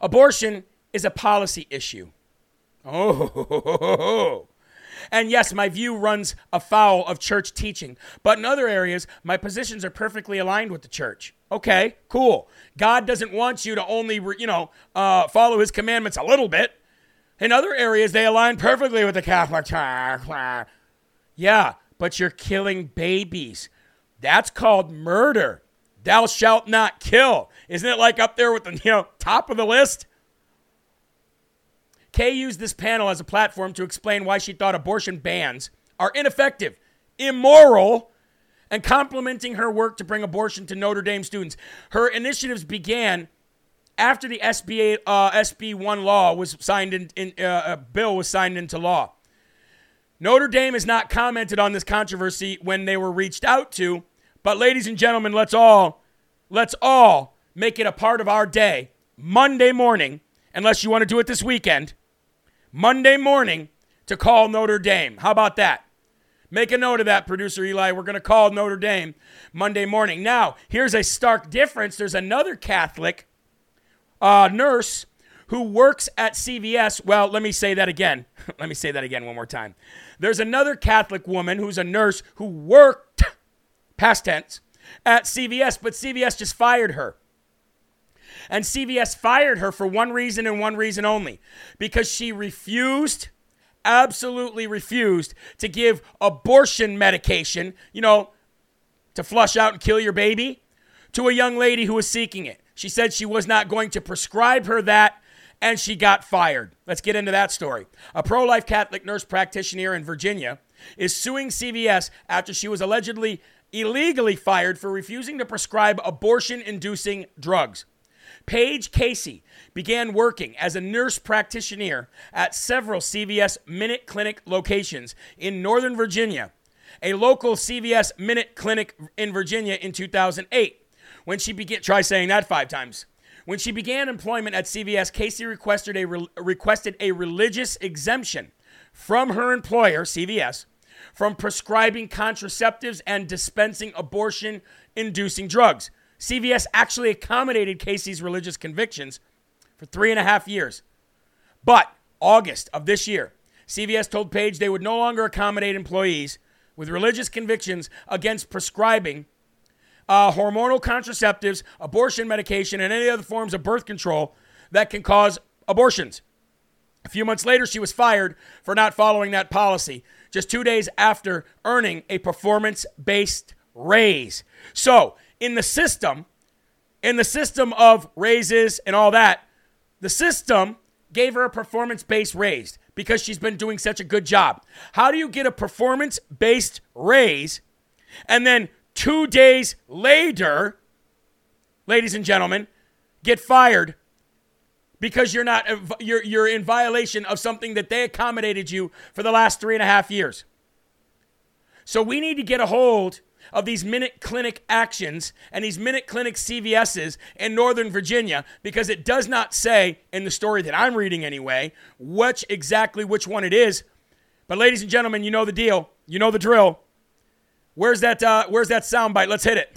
abortion is a policy issue. Oh, *laughs* and yes, my view runs afoul of church teaching, but in other areas, my positions are perfectly aligned with the church. Okay, cool. God doesn't want you to only, you know, uh, follow his commandments a little bit. In other areas, they align perfectly with the Catholic Church. Yeah, but you're killing babies. That's called murder. Thou shalt not kill. Isn't it like up there with the you know top of the list? Kay used this panel as a platform to explain why she thought abortion bans are ineffective, immoral, and complimenting her work to bring abortion to Notre Dame students. Her initiatives began after the SB uh, SB one law was signed in, in uh, a bill was signed into law. Notre Dame has not commented on this controversy when they were reached out to, but ladies and gentlemen, let's all let's all make it a part of our day, Monday morning, unless you want to do it this weekend Monday morning to call Notre Dame. How about that? Make a note of that, producer Eli. We're going to call Notre Dame Monday morning. Now, here's a stark difference. There's another Catholic uh, nurse who works at CVS. Well, let me say that again. *laughs* let me say that again one more time. There's another Catholic woman who's a nurse who worked, past tense, at CVS, but CVS just fired her. And CVS fired her for one reason and one reason only because she refused, absolutely refused, to give abortion medication, you know, to flush out and kill your baby, to a young lady who was seeking it. She said she was not going to prescribe her that and she got fired. Let's get into that story. A pro life Catholic nurse practitioner in Virginia is suing CVS after she was allegedly illegally fired for refusing to prescribe abortion inducing drugs. Paige Casey began working as a nurse practitioner at several CVS Minute Clinic locations in Northern Virginia, a local CVS Minute Clinic in Virginia in 2008. When she began, try saying that five times. When she began employment at CVS, Casey requested a, re- requested a religious exemption from her employer, CVS, from prescribing contraceptives and dispensing abortion inducing drugs. CVS actually accommodated Casey's religious convictions for three and a half years. But August of this year, CVS told Paige they would no longer accommodate employees with religious convictions against prescribing uh, hormonal contraceptives, abortion medication, and any other forms of birth control that can cause abortions. A few months later, she was fired for not following that policy, just two days after earning a performance based raise. So, in the system, in the system of raises and all that, the system gave her a performance based raise because she's been doing such a good job. How do you get a performance based raise and then two days later, ladies and gentlemen, get fired because you're not you're you're in violation of something that they accommodated you for the last three and a half years. So we need to get a hold of these minute clinic actions and these minute clinic CVSs in Northern Virginia because it does not say in the story that I'm reading anyway which exactly which one it is. But ladies and gentlemen, you know the deal. You know the drill. Where's that uh, where's that soundbite? Let's hit it.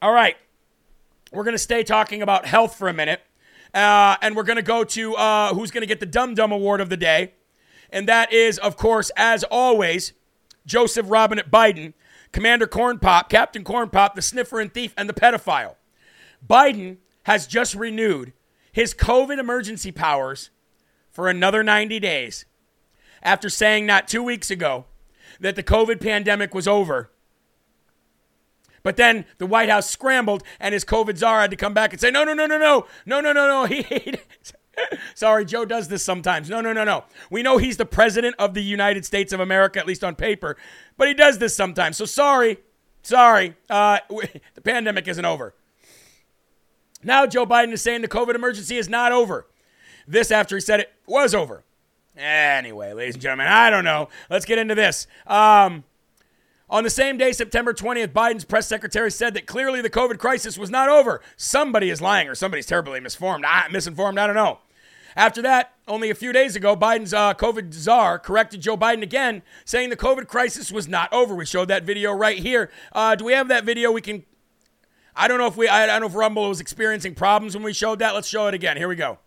All right. We're to stay talking about health for a minute. Uh, and we're to go to uh, who's to get the Dum Dum Award of the day. And that is, of course, as always, Joseph Robinette Biden, Commander Corn Pop, Captain Corn Pop, the sniffer and thief, and the pedophile. Biden has just renewed his COVID emergency powers for another 90 days after saying not two weeks ago that the COVID pandemic was over but then the White House scrambled, and his COVID czar had to come back and say, no, no, no, no, no, no, no, no, no. *laughs* He, *laughs* Sorry, Joe does this sometimes. No, no, no, no. We know he's the president of the United States of America, at least on paper, but he does this sometimes. So sorry, sorry. Uh, *laughs* the pandemic isn't over. Now Joe Biden is saying the COVID emergency is not over. This after he said it was over. Anyway, ladies and gentlemen, I don't know. Let's get into this. Um, on the same day, September 20th, Biden's press secretary said that clearly the COVID crisis was not over. Somebody is lying or somebody's terribly misinformed. Ah, misinformed, I don't know. After that, only a few days ago, Biden's uh, COVID czar corrected Joe Biden again, saying the COVID crisis was not over. We showed that video right here. Uh, do we have that video? We can. I don't know if we. I don't know if Rumble was experiencing problems when we showed that. Let's show it again. Here we go.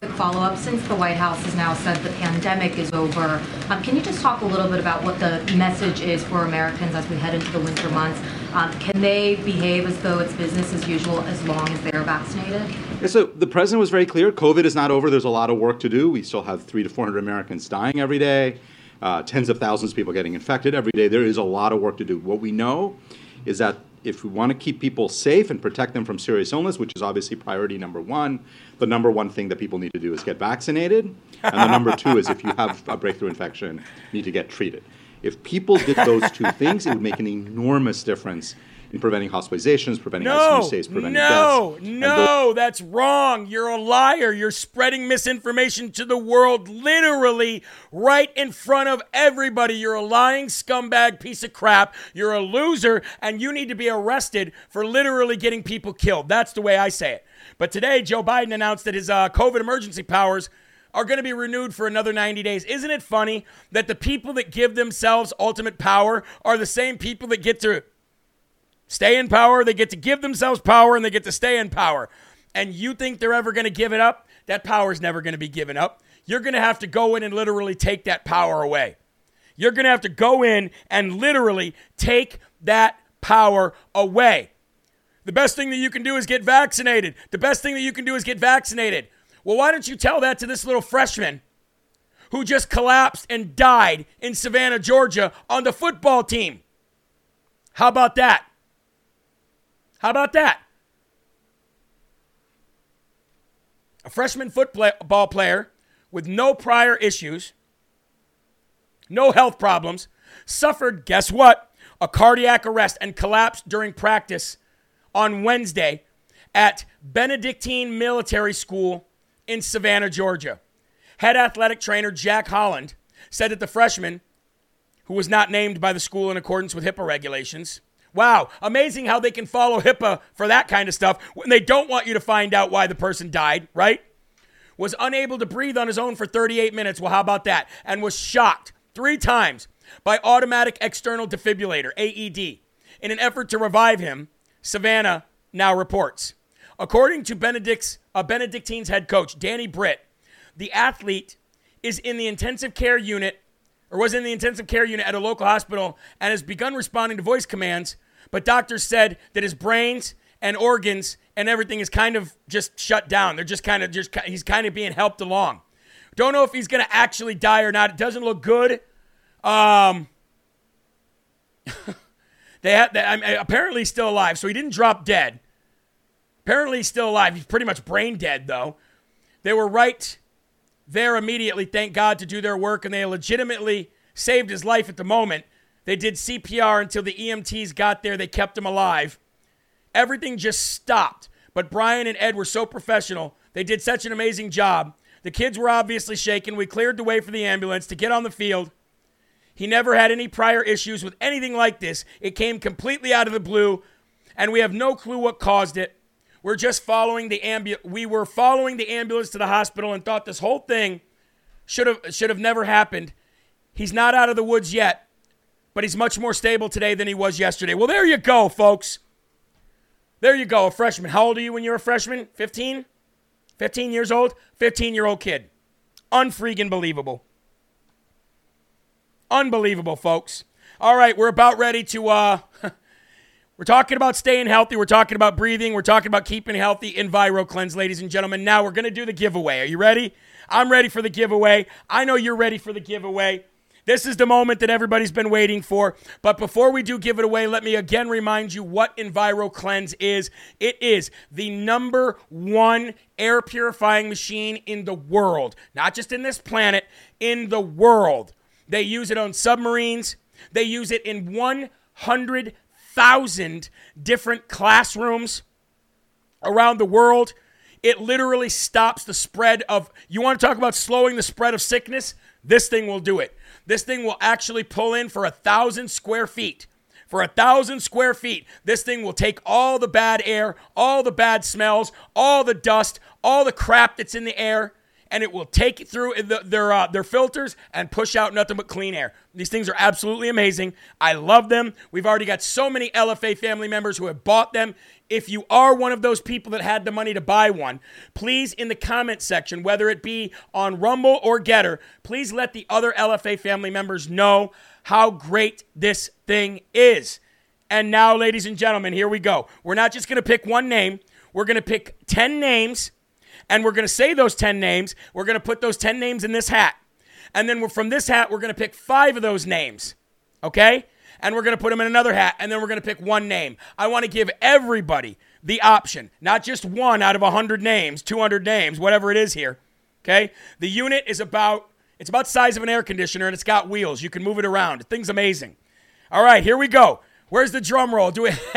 Follow up since the White House has now said the pandemic is over. Um, can you just talk a little bit about what the message is for Americans as we head into the winter months? Um, can they behave as though it's business as usual as long as they're vaccinated? Yeah, so the president was very clear COVID is not over. There's a lot of work to do. We still have three to 400 Americans dying every day, uh, tens of thousands of people getting infected every day. There is a lot of work to do. What we know is that if we want to keep people safe and protect them from serious illness, which is obviously priority number one, the number one thing that people need to do is get vaccinated. And the number two is if you have a breakthrough infection, need to get treated. If people did those two things, it would make an enormous difference preventing hospitalizations, preventing no, ICU stays, preventing no, deaths. No, no, that's wrong. You're a liar. You're spreading misinformation to the world literally right in front of everybody. You're a lying scumbag piece of crap. You're a loser, and you need to be arrested for literally getting people killed. That's the way I say it. But today, Joe Biden announced that his uh, COVID emergency powers are going to be renewed for another 90 days. Isn't it funny that the people that give themselves ultimate power are the same people that get to stay in power, they get to give themselves power, and they get to stay in power. And you think they're ever going to give it up? That power is never going to be given up. You're going to have to go in and literally take that power away. You're going to have to go in and literally take that power away. The best thing that you can do is get vaccinated. The best thing that you can do is get vaccinated. Well, why don't you tell that to this little freshman who just collapsed and died in Savannah, Georgia on the football team? How about that? How about that? A freshman football player with no prior issues, no health problems, suffered, guess what? A cardiac arrest and collapsed during practice on Wednesday at Benedictine Military School in Savannah, Georgia. Head athletic trainer Jack Holland said that the freshman who was not named by the school in accordance with HIPAA regulations. Wow, amazing how they can follow HIPAA for that kind of stuff when they don't want you to find out why the person died, right? Was unable to breathe on his own for 38 minutes. Well, how about that? And was shocked three times by automatic external defibrillator, AED, in an effort to revive him, Savannah now reports. According to Benedict's, uh, Benedictine's head coach, Danny Britt, the athlete is in the intensive care unit or was in the intensive care unit at a local hospital and has begun responding to voice commands, but doctors said that his brains and organs and everything is kind of just shut down. They're just kind of just he's kind of being helped along. Don't know if he's going to actually die or not. It doesn't look good. Um *laughs* they had I apparently still alive, so he didn't drop dead. Apparently he's still alive. He's pretty much brain dead though. They were right there immediately, thank God, to do their work, and they legitimately saved his life at the moment. They did CPR until the EMTs got there. They kept him alive. Everything just stopped. But Brian and Ed were so professional. They did such an amazing job. The kids were obviously shaken. We cleared the way for the ambulance to get on the field. He never had any prior issues with anything like this. It came completely out of the blue, and we have no clue what caused it. We're just following the ambulance. We were following the ambulance to the hospital and thought this whole thing should have should have never happened. He's not out of the woods yet, but he's much more stable today than he was yesterday. Well, there you go, folks. There you go, a freshman. How old are you when you're a freshman? 15? 15 years old? 15 year old kid. Unfreaking believable. Unbelievable, folks. All right, we're about ready to uh *laughs* We're talking about staying healthy. We're talking about breathing. We're talking about keeping healthy. EnviroKlenz, ladies and gentlemen. Now we're going to do the giveaway. Are you ready? I'm ready for the giveaway. I know you're ready for the giveaway. This is the moment that everybody's been waiting for. But before we do give it away, let me again remind you what EnviroKlenz is. It is the number one air purifying machine in the world, not just in this planet, in the world. They use it on submarines, they use it in 100 thousand different classrooms around the world. It literally stops the spread of, you want to talk about slowing the spread of sickness? This thing will do it. This thing will actually pull in for a thousand square feet. For a thousand square feet, this thing will take all the bad air, all the bad smells, all the dust, all the crap that's in the air, and it will take it through the, their uh, their filters and push out nothing but clean air. These things are absolutely amazing. I love them. We've already got so many LFA family members who have bought them. If you are one of those people that had the money to buy one, please in the comment section, whether it be on Rumble or Gettr, please let the other LFA family members know how great this thing is. And now, ladies and gentlemen, here we go. We're not just going to pick one name. We're going to pick 10 names and we're going to say those 10 names. We're going to put those 10 names in this hat. And then from this hat, we're going to pick five of those names. Okay? And we're going to put them in another hat. And then we're going to pick one name. I want to give everybody the option, not just one out of 100 names, 200 names, whatever it is here. Okay? The unit is about. It's about size of an air conditioner and it's got wheels. You can move it around. The thing's amazing. All right, here we go. Where's the drum roll? Do we *laughs*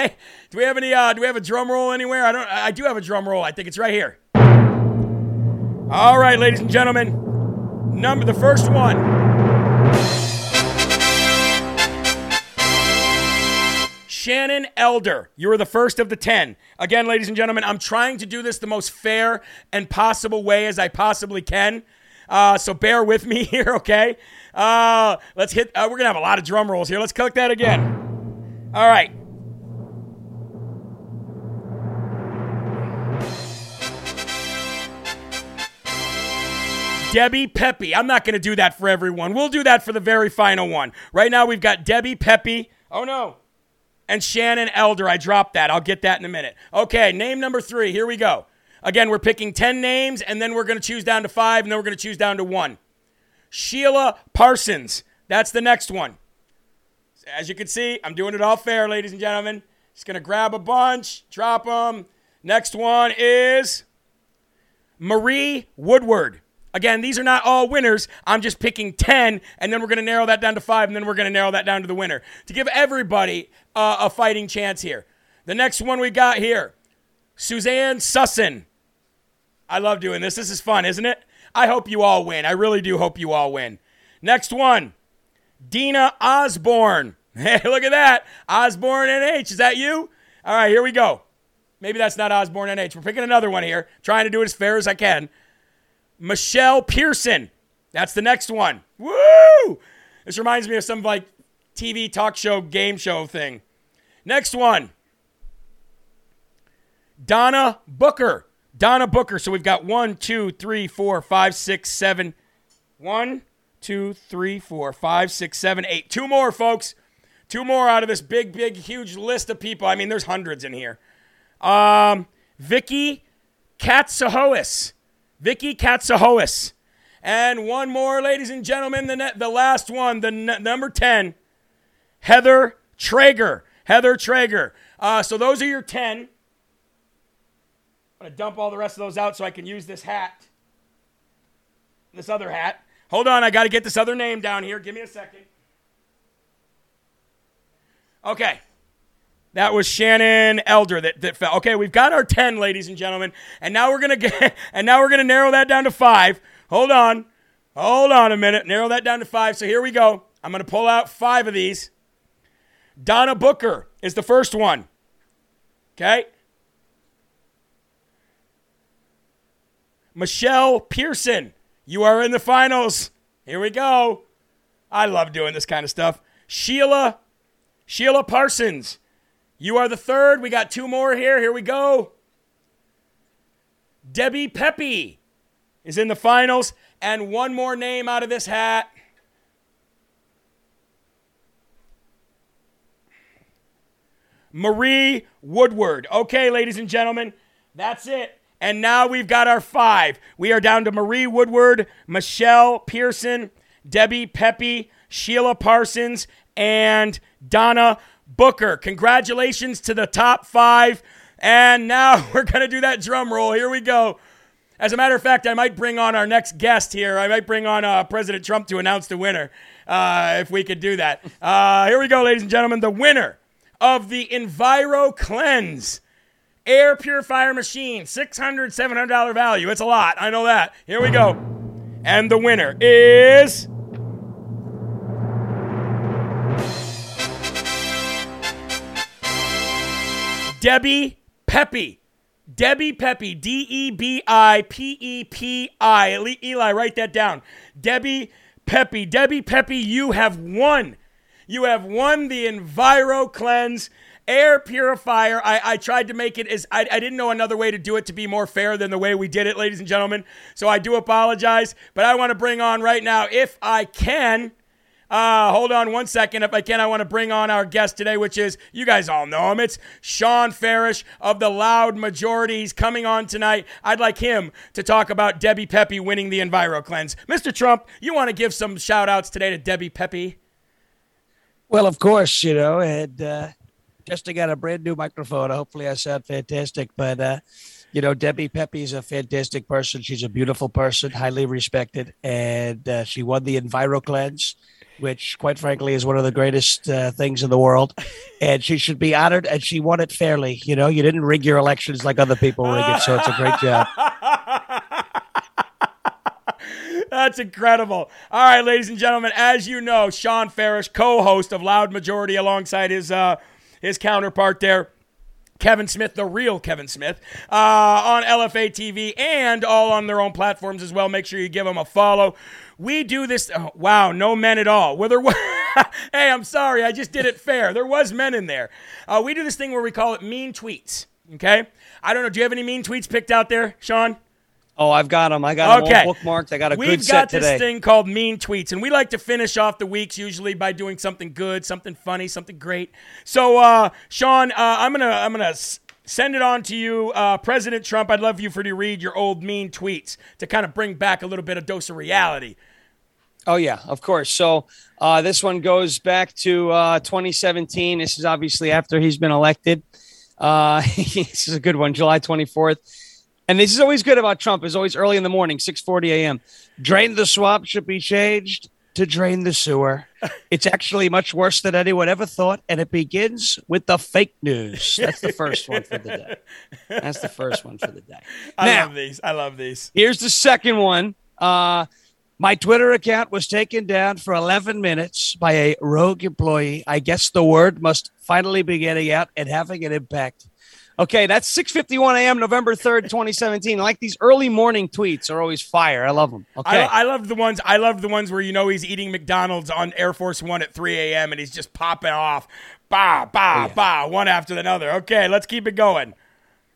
do we have any uh, do we have a drum roll anywhere? I don't I do have a drum roll. I think it's right here. All right, ladies and gentlemen, number the first one. Shannon Elder, you are the first of the 10. Again, ladies and gentlemen, I'm trying to do this the most fair and possible way as I possibly can. Uh, so bear with me *laughs* here, okay? Uh, let's hit, uh, we're going to have a lot of drum rolls here. Let's click that again. All right. Debbie Peppy. I'm not going to do that for everyone. We'll do that for the very final one. Right now, we've got Debbie Peppy. Oh, no. And Shannon Elder. I dropped that. I'll get that in a minute. Okay, name number three. Here we go. Again, we're picking 10 names, and then we're going to choose down to five, and then we're going to choose down to one. Sheila Parsons. That's the next one. As you can see, I'm doing it all fair, ladies and gentlemen. Just going to grab a bunch, drop them. Next one is Marie Woodward. Again, these are not all winners. I'm just picking 10, and then we're going to narrow that down to five, and then we're going to narrow that down to the winner to give everybody uh, a fighting chance here. The next one we got here Suzanne Sussin. I love doing this. This is fun, isn't it? I hope you all win. I really do hope you all win. Next one Dina Osborne. *laughs* Hey, look at that. Osborne NH. Is that you? All right, here we go. Maybe that's not Osborne NH. We're picking another one here, trying to do it as fair as I can. Michelle Pearson. That's the next one. Woo! This reminds me of some like TV talk show, game show thing. Next one. Donna Booker. Donna Booker. So we've got one, two, three, four, five, six, seven. One, two, three, four, five, six, seven, eight. Two more, folks. Two more out of this big, big, huge list of people. I mean, there's hundreds in here. Um, Vicky Katsahois. Vicky Katsahois. And one more, ladies and gentlemen, the, ne- the last one, the n- number 10, Heather Traeger. Heather Traeger. Uh, so those are your 10. I'm going to dump all the rest of those out so I can use this hat. This other hat. Hold on, I got to get this other name down here. Give me a second. Okay. That was Shannon Elder that, that fell. Okay, we've got our 10, ladies and gentlemen. And now we're gonna get *laughs* and now we're gonna narrow that down to five. Hold on. Hold on a minute. Narrow that down to five. So here we go. I'm gonna pull out five of these. Donna Booker is the first one. Okay. Michelle Pearson, you are in the finals. Here we go. I love doing this kind of stuff. Sheila Sheila Parsons. You are the third. We got two more here. Here we go. Debbie Peppy is in the finals. And one more name out of this hat. Marie Woodward. Okay, ladies and gentlemen, that's it. And now we've got our five. We are down to Marie Woodward, Michelle Pearson, Debbie Peppy, Sheila Parsons, and Donna Booker. Congratulations to the top five. And now *laughs* we're going to do that drum roll. Here we go. As a matter of fact, I might bring on our next guest here. I might bring on uh, President Trump to announce the winner uh, if we could do that. *laughs* Uh, here we go, ladies and gentlemen. The winner of the EnviroKlenz air purifier machine, $600, $700 value. It's a lot. I know that. Here we go. And the winner is. Debbie Peppy. Debbie Peppy. D E B I P E P I. Eli, write that down. Debbie Peppy. Debbie Peppy, you have won. You have won the EnviroKlenz air purifier. I, I tried to make it as I, I didn't know another way to do it to be more fair than the way we did it, ladies and gentlemen. So I do apologize, but I want to bring on right now, if I can. Uh, hold on one second. If I can, I want to bring on our guest today, which is, you guys all know him. It's Shawn Farash of the Loud Majority. He's coming on tonight. I'd like him to talk about Debbie Peppy winning the EnviroKlenz. Mr. Trump, you want to give some shout outs today to Debbie Peppy? Well, of course, you know, and uh, testing out a brand new microphone. Hopefully, I sound fantastic. But, uh, you know, Debbie Peppy's a fantastic person. She's a beautiful person, highly respected, and uh, she won the EnviroKlenz which quite frankly is one of the greatest uh, things in the world. And she should be honored, and she won it fairly. You know, you didn't rig your elections like other people rig it, so it's a great job. *laughs* That's incredible. All right, ladies and gentlemen, as you know, Shawn Farash, co-host of Loud Majority, alongside his uh, his counterpart there. Kevin Smith, the real Kevin Smith, uh, on LFA TV and all on their own platforms as well. Make sure you give them a follow. We do this. Oh, wow, no men at all. Well, there was, *laughs* hey, I'm sorry, I just did it fair. There was men in there. Uh, we do this thing where we call it mean tweets. Okay, I don't know. Do you have any mean tweets picked out there, Sean? Oh, I've got them. I got okay. them all bookmarked. I got a We've good set got this thing called mean tweets, and we like to finish off the weeks usually by doing something good, something funny, something great. So, uh, Sean, uh, I'm gonna I'm gonna send it on to you, uh, President Trump. I'd love you for you to read your old mean tweets to kind of bring back a little bit of dose of reality. Oh yeah, of course. So uh, this one goes back to uh, 2017. This is obviously after he's been elected. Uh, *laughs* this is a good one, July 24th. And this is always good about Trump. Is always early in the morning, 6:40 a.m. Drain the swamp should be changed to drain the sewer. *laughs* It's actually much worse than anyone ever thought, and it begins with the fake news. That's the first one for the day. That's the first one for the day. I Now- love these. I love these. Here's the second one. Uh, My Twitter account was taken down for 11 minutes by a rogue employee. I guess the word must finally be getting out and having an impact. Okay, that's 6:51 a.m. November 3rd, 2017. I like these early morning tweets are always fire. I love them. Okay. I, I love the ones. I love the ones where you know he's eating McDonald's on Air Force One at 3 a.m. and he's just popping off, bah bah yeah. bah, one after another. Okay, let's keep it going.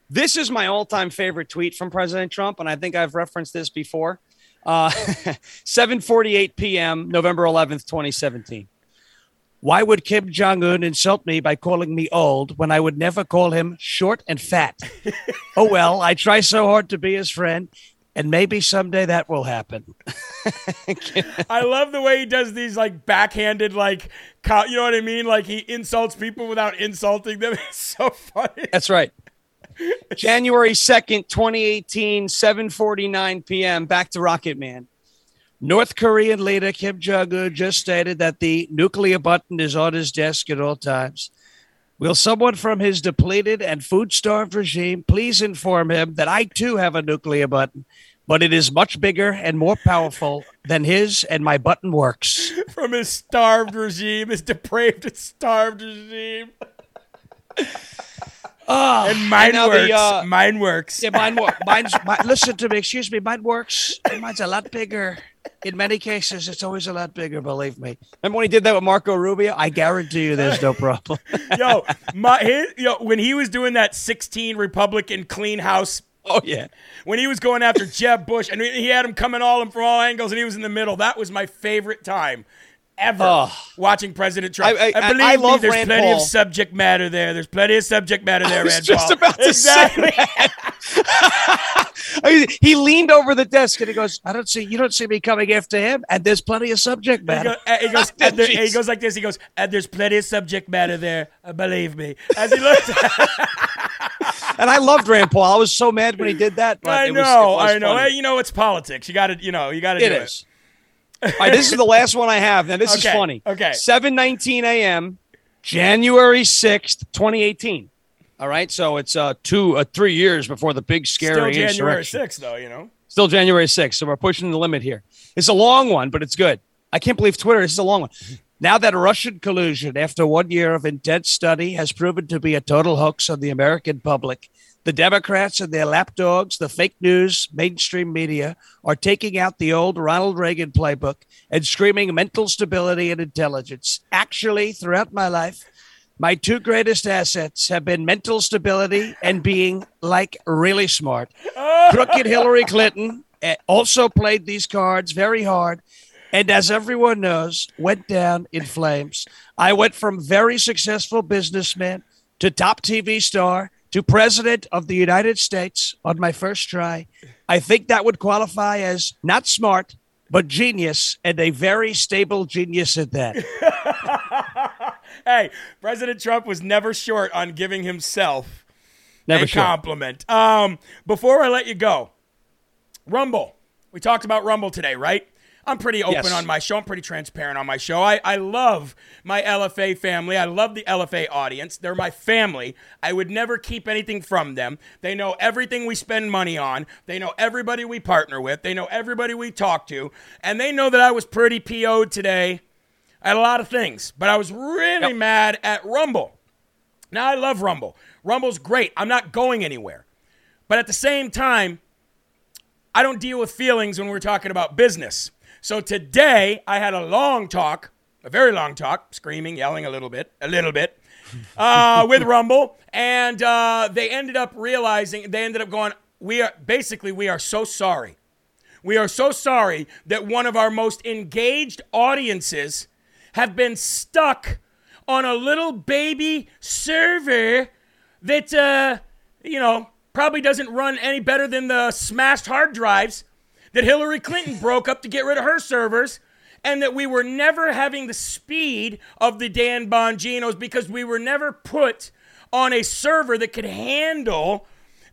This is my all-time favorite tweet from President Trump, and I think I've referenced this before. Uh, *laughs* 7:48 p.m., November 11th, 2017. Why would Kim Jong Un insult me by calling me old when I would never call him short and fat? *laughs* oh well, I try so hard to be his friend, and maybe someday that will happen. *laughs* I love the way he does these like backhanded, like you know what I mean. Like he insults people without insulting them. *laughs* It's so funny. That's right. January 2nd, 2018, 7:49 p.m. Back to Rocket Man. North Korean leader Kim Jong Un just stated that the nuclear button is on his desk at all times. Will someone from his depleted and food starved regime please inform him that I too have a nuclear button, but it is much bigger and more powerful than his, and my button works? *laughs* From his starved regime, his depraved and starved regime. Oh, and mine works. the, uh, mine works. Yeah, mine works. Mine's, mine, listen to me. Excuse me. Mine works. Mine's a lot bigger. In many cases, it's always a lot bigger. Believe me. Remember when he did that with Marco Rubio? I guarantee you, there's no problem. *laughs* yo, my his, yo, when he was doing that 16 Republican clean house. Oh yeah. When he was going after Jeb Bush, and he had him coming all him from all angles, and he was in the middle. That was my favorite time ever Oh. watching President Trump. I- I- believe I me, there's Rand plenty Paul. of subject matter there. There's plenty of subject matter there, I was Rand just Paul. about to exactly. say that. *laughs* He leaned over the desk and he goes, "I don't see you. Don't see me coming after him." And there's plenty of subject He matter. goes, uh, he, goes, *laughs* and there- he goes like this. He goes, and there's plenty of subject matter there. uh, believe me. As he looked, *laughs* and I loved Rand Paul. I was so mad when he did that. But I it know, was, it I know. funny. You know, it's politics. You got to, you know, you got to do is. All right, this is the last one I have. Now, this Okay, is funny. okay. 7:19 a.m., January 6th, 2018. All right, so it's uh two, uh, three years before the big scary Still January 6th, though, you know. Still January 6th, so we're pushing the limit here. It's a long one, but it's good. I can't believe Twitter. This is a long one. Now that Russian collusion, after one year of intense study, has proven to be a total hoax on the American public, the Democrats and their lapdogs, the fake news, mainstream media, are taking out the old Ronald Reagan playbook and screaming mental stability and intelligence. Actually, throughout my life, my two greatest assets have been mental stability and being like really smart. Crooked Hillary Clinton eh, also played these cards very hard. And as everyone knows, went down in flames. I went from very successful businessman to top TV star to president of the United States on my first try. I think that would qualify as not smart, but genius, and a very stable genius at that. *laughs* Hey, President Trump was never short on giving himself Never a sure. compliment. Um, before I let you go, Rumble. We talked about Rumble today, right? I'm pretty open Yes. on my show. I'm pretty transparent on my show. I, I love my LFA family. I love the LFA audience. They're my family. I would never keep anything from them. They know everything we spend money on. They know everybody we partner with. They know everybody we talk to. And they know that I was pretty PO'd today at a lot of things. But I was really mad at Rumble. Now, I love Rumble. Rumble's great. I'm not going anywhere. But at the same time, I don't deal with feelings when we're talking about business. So today, I had a long talk, a very long talk, screaming, yelling a little bit, a little bit, *laughs* uh, with Rumble. And uh, they ended up realizing, they ended up going, we are basically, we are so sorry. We are so sorry that one of our most engaged audiences have been stuck on a little baby server that, uh, you know, probably doesn't run any better than the smashed hard drives that Hillary Clinton broke up to get rid of her servers. And that we were never having the speed of the Dan Bonginos because we were never put on a server that could handle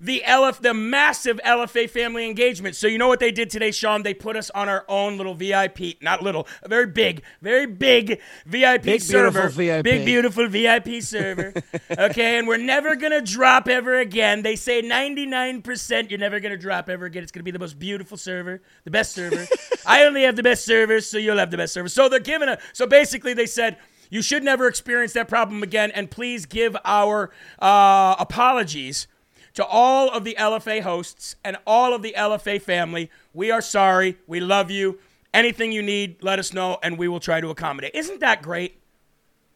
the LF, the massive LFA family engagement. So you know what they did today, Sean? They put us on our own little VIP, not little, a very big, very big VIP Big, server, beautiful VIP. big beautiful VIP server. okay, and we're never gonna drop ever again. They say 99% you're never gonna drop ever again. It's gonna be the most beautiful server, the best server. I only have the best servers, so you'll have the best server. So they're giving a. So basically, they said. You should never experience that problem again, and please give our uh, apologies to all of the LFA hosts and all of the LFA family. We are sorry. We love you. Anything you need, let us know, and we will try to accommodate. Isn't that great?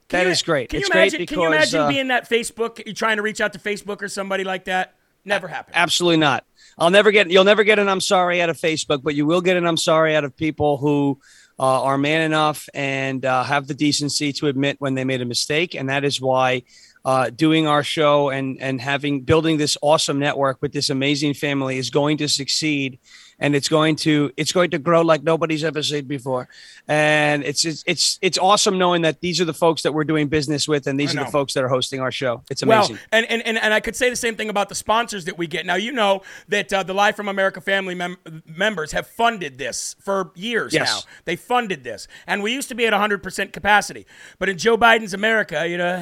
That you- is great. Can it's you imagine? great can you imagine uh, being that Facebook? You're trying to reach out to Facebook or somebody like that. Never happened. Absolutely not. I'll never get. You'll never get an I'm sorry out of Facebook, but you will get an I'm sorry out of people who uh, are man enough and uh, have the decency to admit when they made a mistake, and that is why. Uh, doing our show and and having building this awesome network with this amazing family is going to succeed, and it's going to it's going to grow like nobody's ever seen before, and it's it's it's, it's awesome knowing that these are the folks that we're doing business with, and these are the folks that are hosting our show. It's amazing. Well, and, and, and, and I could say the same thing about the sponsors that we get. Now, you know that uh, the Live from America family mem- members have funded this for years Yes. now. They funded this. And we used to be at 100% capacity. But in Joe Biden's America, you know,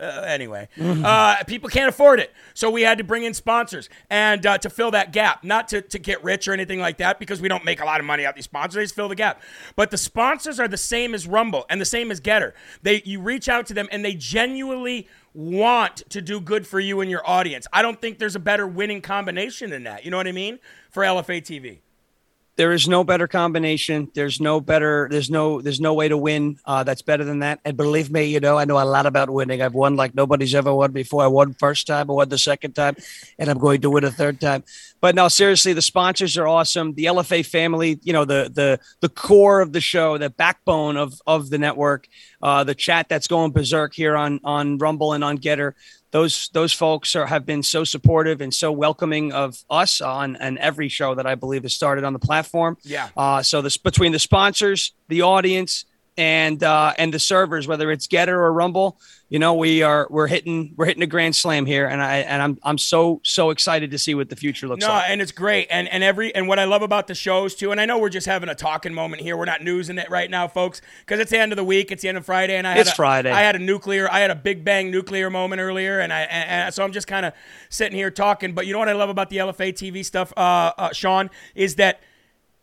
uh, anyway, uh, people can't afford it. So we had to bring in sponsors and uh, to fill that gap, not to, to get rich or anything like that, because we don't make a lot of money out these sponsors. They just fill the gap. But the sponsors are the same as Rumble and the same as Gettr. They you reach out to them and they genuinely want to do good for you and your audience. I don't think there's a better winning combination than that. You know what I mean? For LFA TV. There is no better combination. There's no better. There's no. There's no way to win. Uh, that's better than that. And believe me, you know, I know a lot about winning. I've won like nobody's ever won before. I won first time. I won the second time, and I'm going to win a third time. But no, seriously, the sponsors are awesome. The LFA family, you know, the the the core of the show, the backbone of of the network, uh, the chat that's going berserk here on on Rumble and on Gettr those those folks are have been so supportive and so welcoming of us on and every show that I believe has started on the platform. Yeah. Uh, so this between the sponsors, the audience, and uh, and the servers, whether it's Gettr or Rumble, you know, we are we're hitting we're hitting a grand slam here, and I and I'm I'm so so excited to see what the future looks No, like. and it's great. And and every and what I love about the shows too, and I know we're just having a talking moment here. We're not newsing it right now, folks, because it's the end of the week. It's the end of Friday, and I had It's a- Friday. I had a nuclear, I had a big bang nuclear moment earlier, and I and, and so I'm just kind of sitting here talking. But you know what I love about the LFA TV stuff, uh, uh, Shawn, is that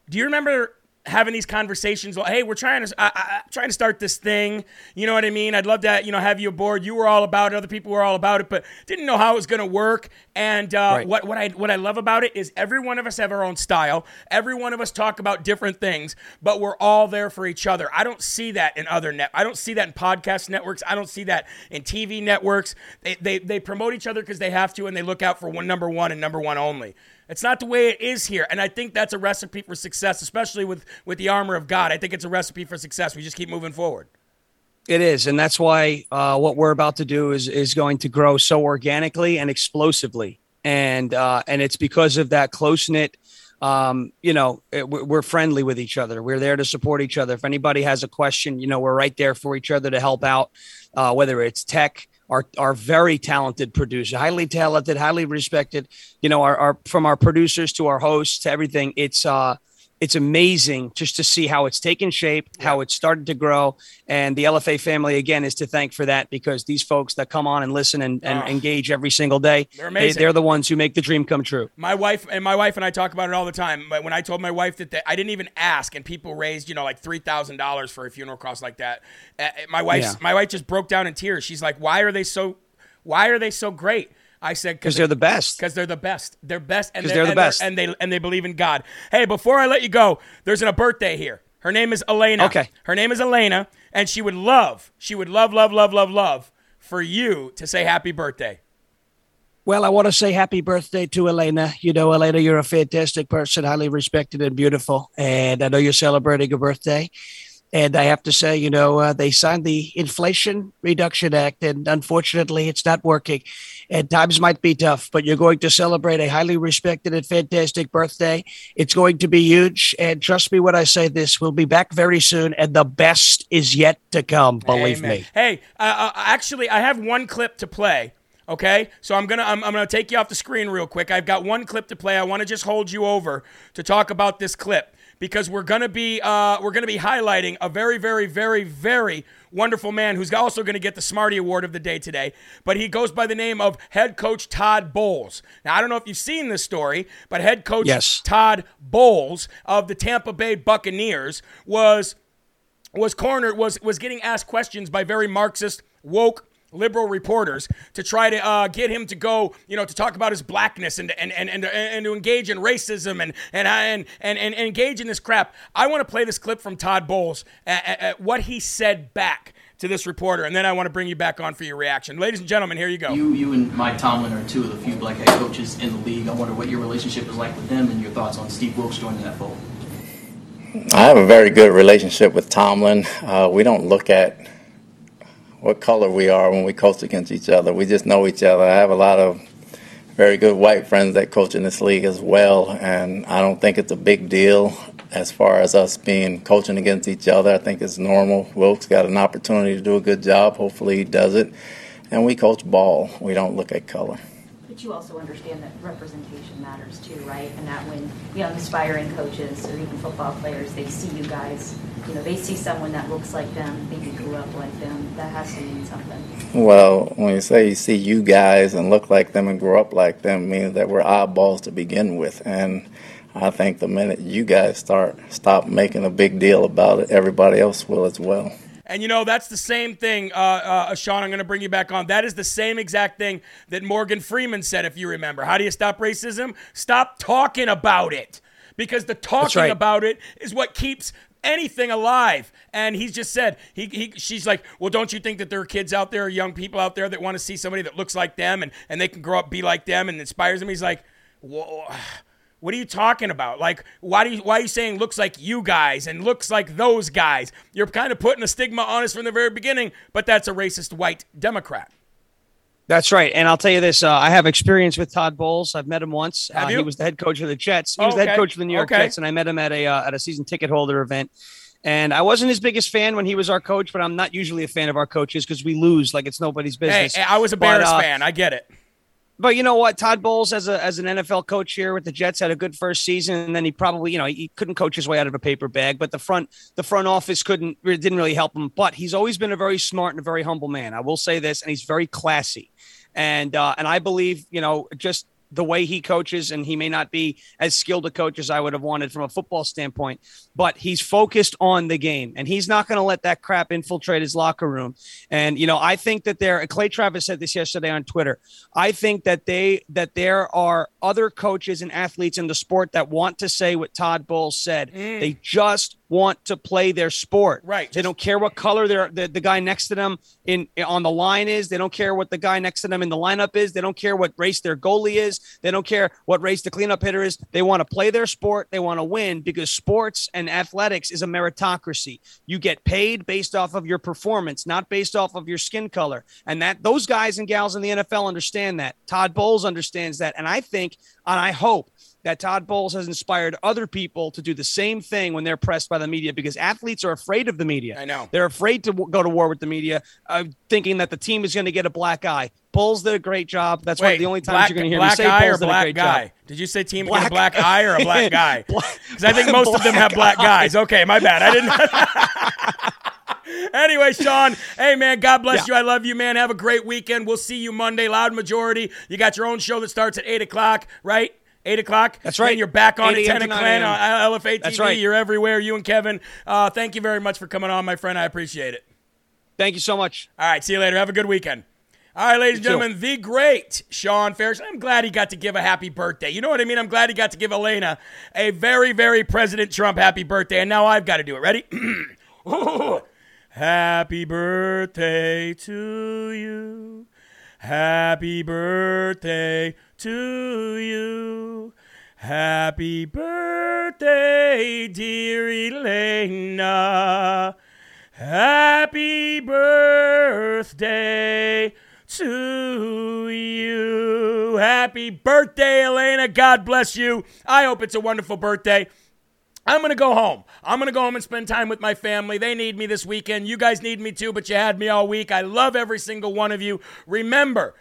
do you remember having these conversations like hey we're trying to I, I, trying to start this thing. You know what i mean? I'd love to you know have you aboard. You were all about it. Other people were all about it but didn't know how it was going to work. And uh, Right. what, what i what i love about it is every one of us have our own style. Every one of us talk about different things but we're all there for each other. I don't see that in other net i don't see that in podcast networks. I don't see that in tv networks. They they, they promote each other because they have to and they look out for one number one and number one only it's not the way it is here, and I think that's a recipe for success, especially with with the armor of God. I think it's a recipe for success. We just keep moving forward. It is, and that's why uh, what we're about to do is is going to grow so organically and explosively, and uh, and it's because of that close knit. Um, you know, it, we're friendly with each other. We're there to support each other. If anybody has a question, you know, we're right there for each other to help out. Uh, whether it's tech, our our very talented producer, highly talented, highly respected. You know, our, our from our producers to our hosts to everything. It's uh it's amazing just to see how it's taken shape, how it's started to grow. And the LFA family, again, is to thank for that because these folks that come on and listen and, and Oh. engage every single day, They're amazing. They, are the ones who make the dream come true. My wife and my wife and I talk about it all the time. But when I told my wife that they, I didn't even ask, and people raised, you know, like three thousand dollars for a funeral cost like that, uh, my wife, Yeah. my wife just broke down in tears. She's like, "Why are they so? Why are they so great?" I said, Because they're the best. Because they're the best. They're best, and 'Cause they're the and best. and they and they believe in God. Hey, before I let you go, there's a birthday here. Her name is Elena. Okay. Her name is Elena, and she would love, she would love, love, love, love, love for you to say happy birthday. Well, I want to say happy birthday to Elena. You know, Elena, you're a fantastic person, highly respected and beautiful. And I know you're celebrating a birthday. And I have to say, you know, uh, they signed the Inflation Reduction Act, and unfortunately, it's not working. And times might be tough, but you're going to celebrate a highly respected and fantastic birthday. It's going to be huge. And trust me when I say this, we'll be back very soon, and the best is yet to come. Believe Amen. me. Hey, uh, uh, actually, I have one clip to play. Okay, so I'm gonna I'm, I'm gonna take you off the screen real quick. I've got one clip to play. I want to just hold you over to talk about this clip because we're gonna be uh, we're gonna be highlighting a very very very very wonderful man who's also going to get the Smarty Award of the day today. But he goes by the name of head coach Todd Bowles. Now, I don't know if you've seen this story, but head coach Yes. Todd Bowles of the Tampa Bay Buccaneers was was cornered was was getting asked questions by very Marxist woke liberal reporters to try to uh, get him to go, you know, to talk about his blackness and and and and, and to engage in racism and and and and, and engage in this crap. I want to play this clip from Todd Bowles at, at- at what he said back to this reporter, and then I want to bring you back on for your reaction, ladies and gentlemen. Here you go. You, you and Mike Tomlin are two of the few black head coaches in the league. I wonder what your relationship is like with them and your thoughts on Steve Wilks joining that fold. I have a very good relationship with Tomlin. Uh, we don't look at what color we are when we coach against each other. We just know each other. I have a lot of very good white friends that coach in this league as well, and I don't think it's a big deal as far as us being coaching against each other. I think it's normal. Wilks got an opportunity to do a good job. Hopefully, he does it. And we coach ball. We don't look at color. You also understand that representation matters too, right? And that when young aspiring coaches or even football players, they see you guys, you know, they see someone that looks like them, maybe grew up like them, that has to mean something. Well, when you say you see you guys and look like them and grow up like them, means that we're oddballs to begin with. And I think the minute you guys start stop making a big deal about it, everybody else will as well. And you know, that's the same thing, uh, uh, Shawn. I'm going to bring you back on. That is the same exact thing that Morgan Freeman said, if you remember. How do you stop racism? Stop talking about it. Because the talking right. about it is what keeps anything alive. And he's just said, he, he, she's like, well, don't you think that there are kids out there, young people out there that want to see somebody that looks like them and, and they can grow up, be like them and inspires them? He's like, Whoa. What are you talking about? Like, why do you why are you saying looks like you guys and looks like those guys? You're kind of putting a stigma on us from the very beginning, but that's a racist white Democrat. That's right. And I'll tell you this uh, I have experience with Todd Bowles. I've met him once. Uh? He was the head coach of the Jets. He Oh, was the head okay. coach of the New York Okay. Jets, and I met him at a, uh, at a season ticket holder event. And I wasn't his biggest fan when he was our coach, but I'm not usually a fan of our coaches because we lose like it's nobody's Hey, business. I was a But, Bears uh, fan. I get it. But you know what? Todd Bowles, as a as an NFL coach here with the Jets, had a good first season, and then he probably, you know, he couldn't coach his way out of a paper bag. But the front the front office couldn't didn't really help him. But he's always been a very smart and a very humble man. I will say this, and he's very classy, and uh, and I believe, you know, just the way he coaches, and he may not be as skilled a coach as I would have wanted from a football standpoint, but he's focused on the game, and he's not going to let that crap infiltrate his locker room. And you know, I think that there. Clay Travis said this yesterday on Twitter. I think that they that there are other coaches and athletes in the sport that want to say what Todd Bowles said. Mm. They just want to play their sport. Right. They don't care what color they're, the the guy next to them in on the line is. They don't care what the guy next to them in the lineup is. They don't care what race their goalie is. They don't care what race the cleanup hitter is. They want to play their sport. They want to win because sports and athletics is a meritocracy. You get paid based off of your performance, not based off of your skin color. And that those guys and gals in the NFL understand that. Todd Bowles understands that. And I think and I hope that Todd Bowles has inspired other people to do the same thing when they're pressed by the media because athletes are afraid of the media. I know. They're afraid to w- go to war with the media, uh, thinking that the team is going to get a black eye. Bowles did a great job. That's one Wait, of the only times black, you're going to hear black me say eye or black guy? job. Did you say team Black- get a black eye or a *laughs* black guy? Because I think most of them have black black guys. Okay, my bad. I didn't. *laughs* *laughs* anyway, Shawn, hey man, God bless Yeah. you. I love you, man. Have a great weekend. We'll see you Monday. Loud majority. You got your own show that starts at eight o'clock, right? Eight o'clock. That's right. And you're back on 8 at a.m. ten o'clock on LFA TV. That's right. You're everywhere. You and Kevin. Uh, thank you very much for coming on, my friend. I appreciate it. Thank you so much. All right, see you later. Have a good weekend. All right, ladies and gentlemen, the great Shawn Farash. I'm glad he got to give a happy birthday. You know what I mean? I'm glad he got to give Elena a very, very President Trump happy birthday. And now I've got to do it. Ready? *clears throat* happy birthday to you. Happy birthday to you. Happy birthday, dear Elena. Happy birthday to you. Happy birthday, Elena. God bless you. I hope it's a wonderful birthday. I'm going to go home. I'm going to go home and spend time with my family. They need me this weekend. You guys need me too, but you had me all week. I love every single one of you. Remember,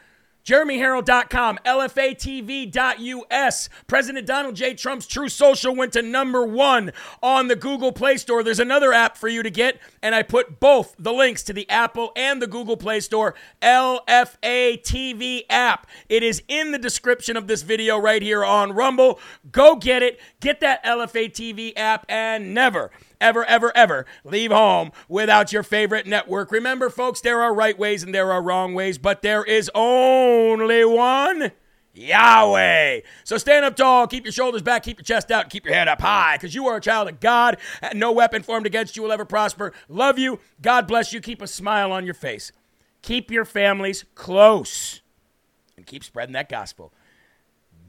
JeremyHerrell.com, LFATV.us. President Donald J. Trump's Truth Social went to number one on the Google Play Store. There's another app for you to get, and I put both the links to the Apple and the Google Play Store LFA TV app. It is in the description of this video right here on Rumble. Go get it. Get that LFA TV app and never ever, ever, ever leave home without your favorite network. Remember, folks, there are right ways and there are wrong ways, but there is only one. Yahweh. So stand up tall, keep your shoulders back, keep your chest out, keep your head up high, because you are a child of God, and no weapon formed against you will ever prosper. Love you. God bless you. Keep a smile on your face. Keep your families close, and keep spreading that gospel.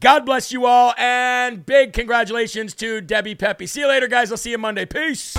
God bless you all, and big congratulations to Debbie Peppy. See you later, guys. I'll see you Monday. Peace.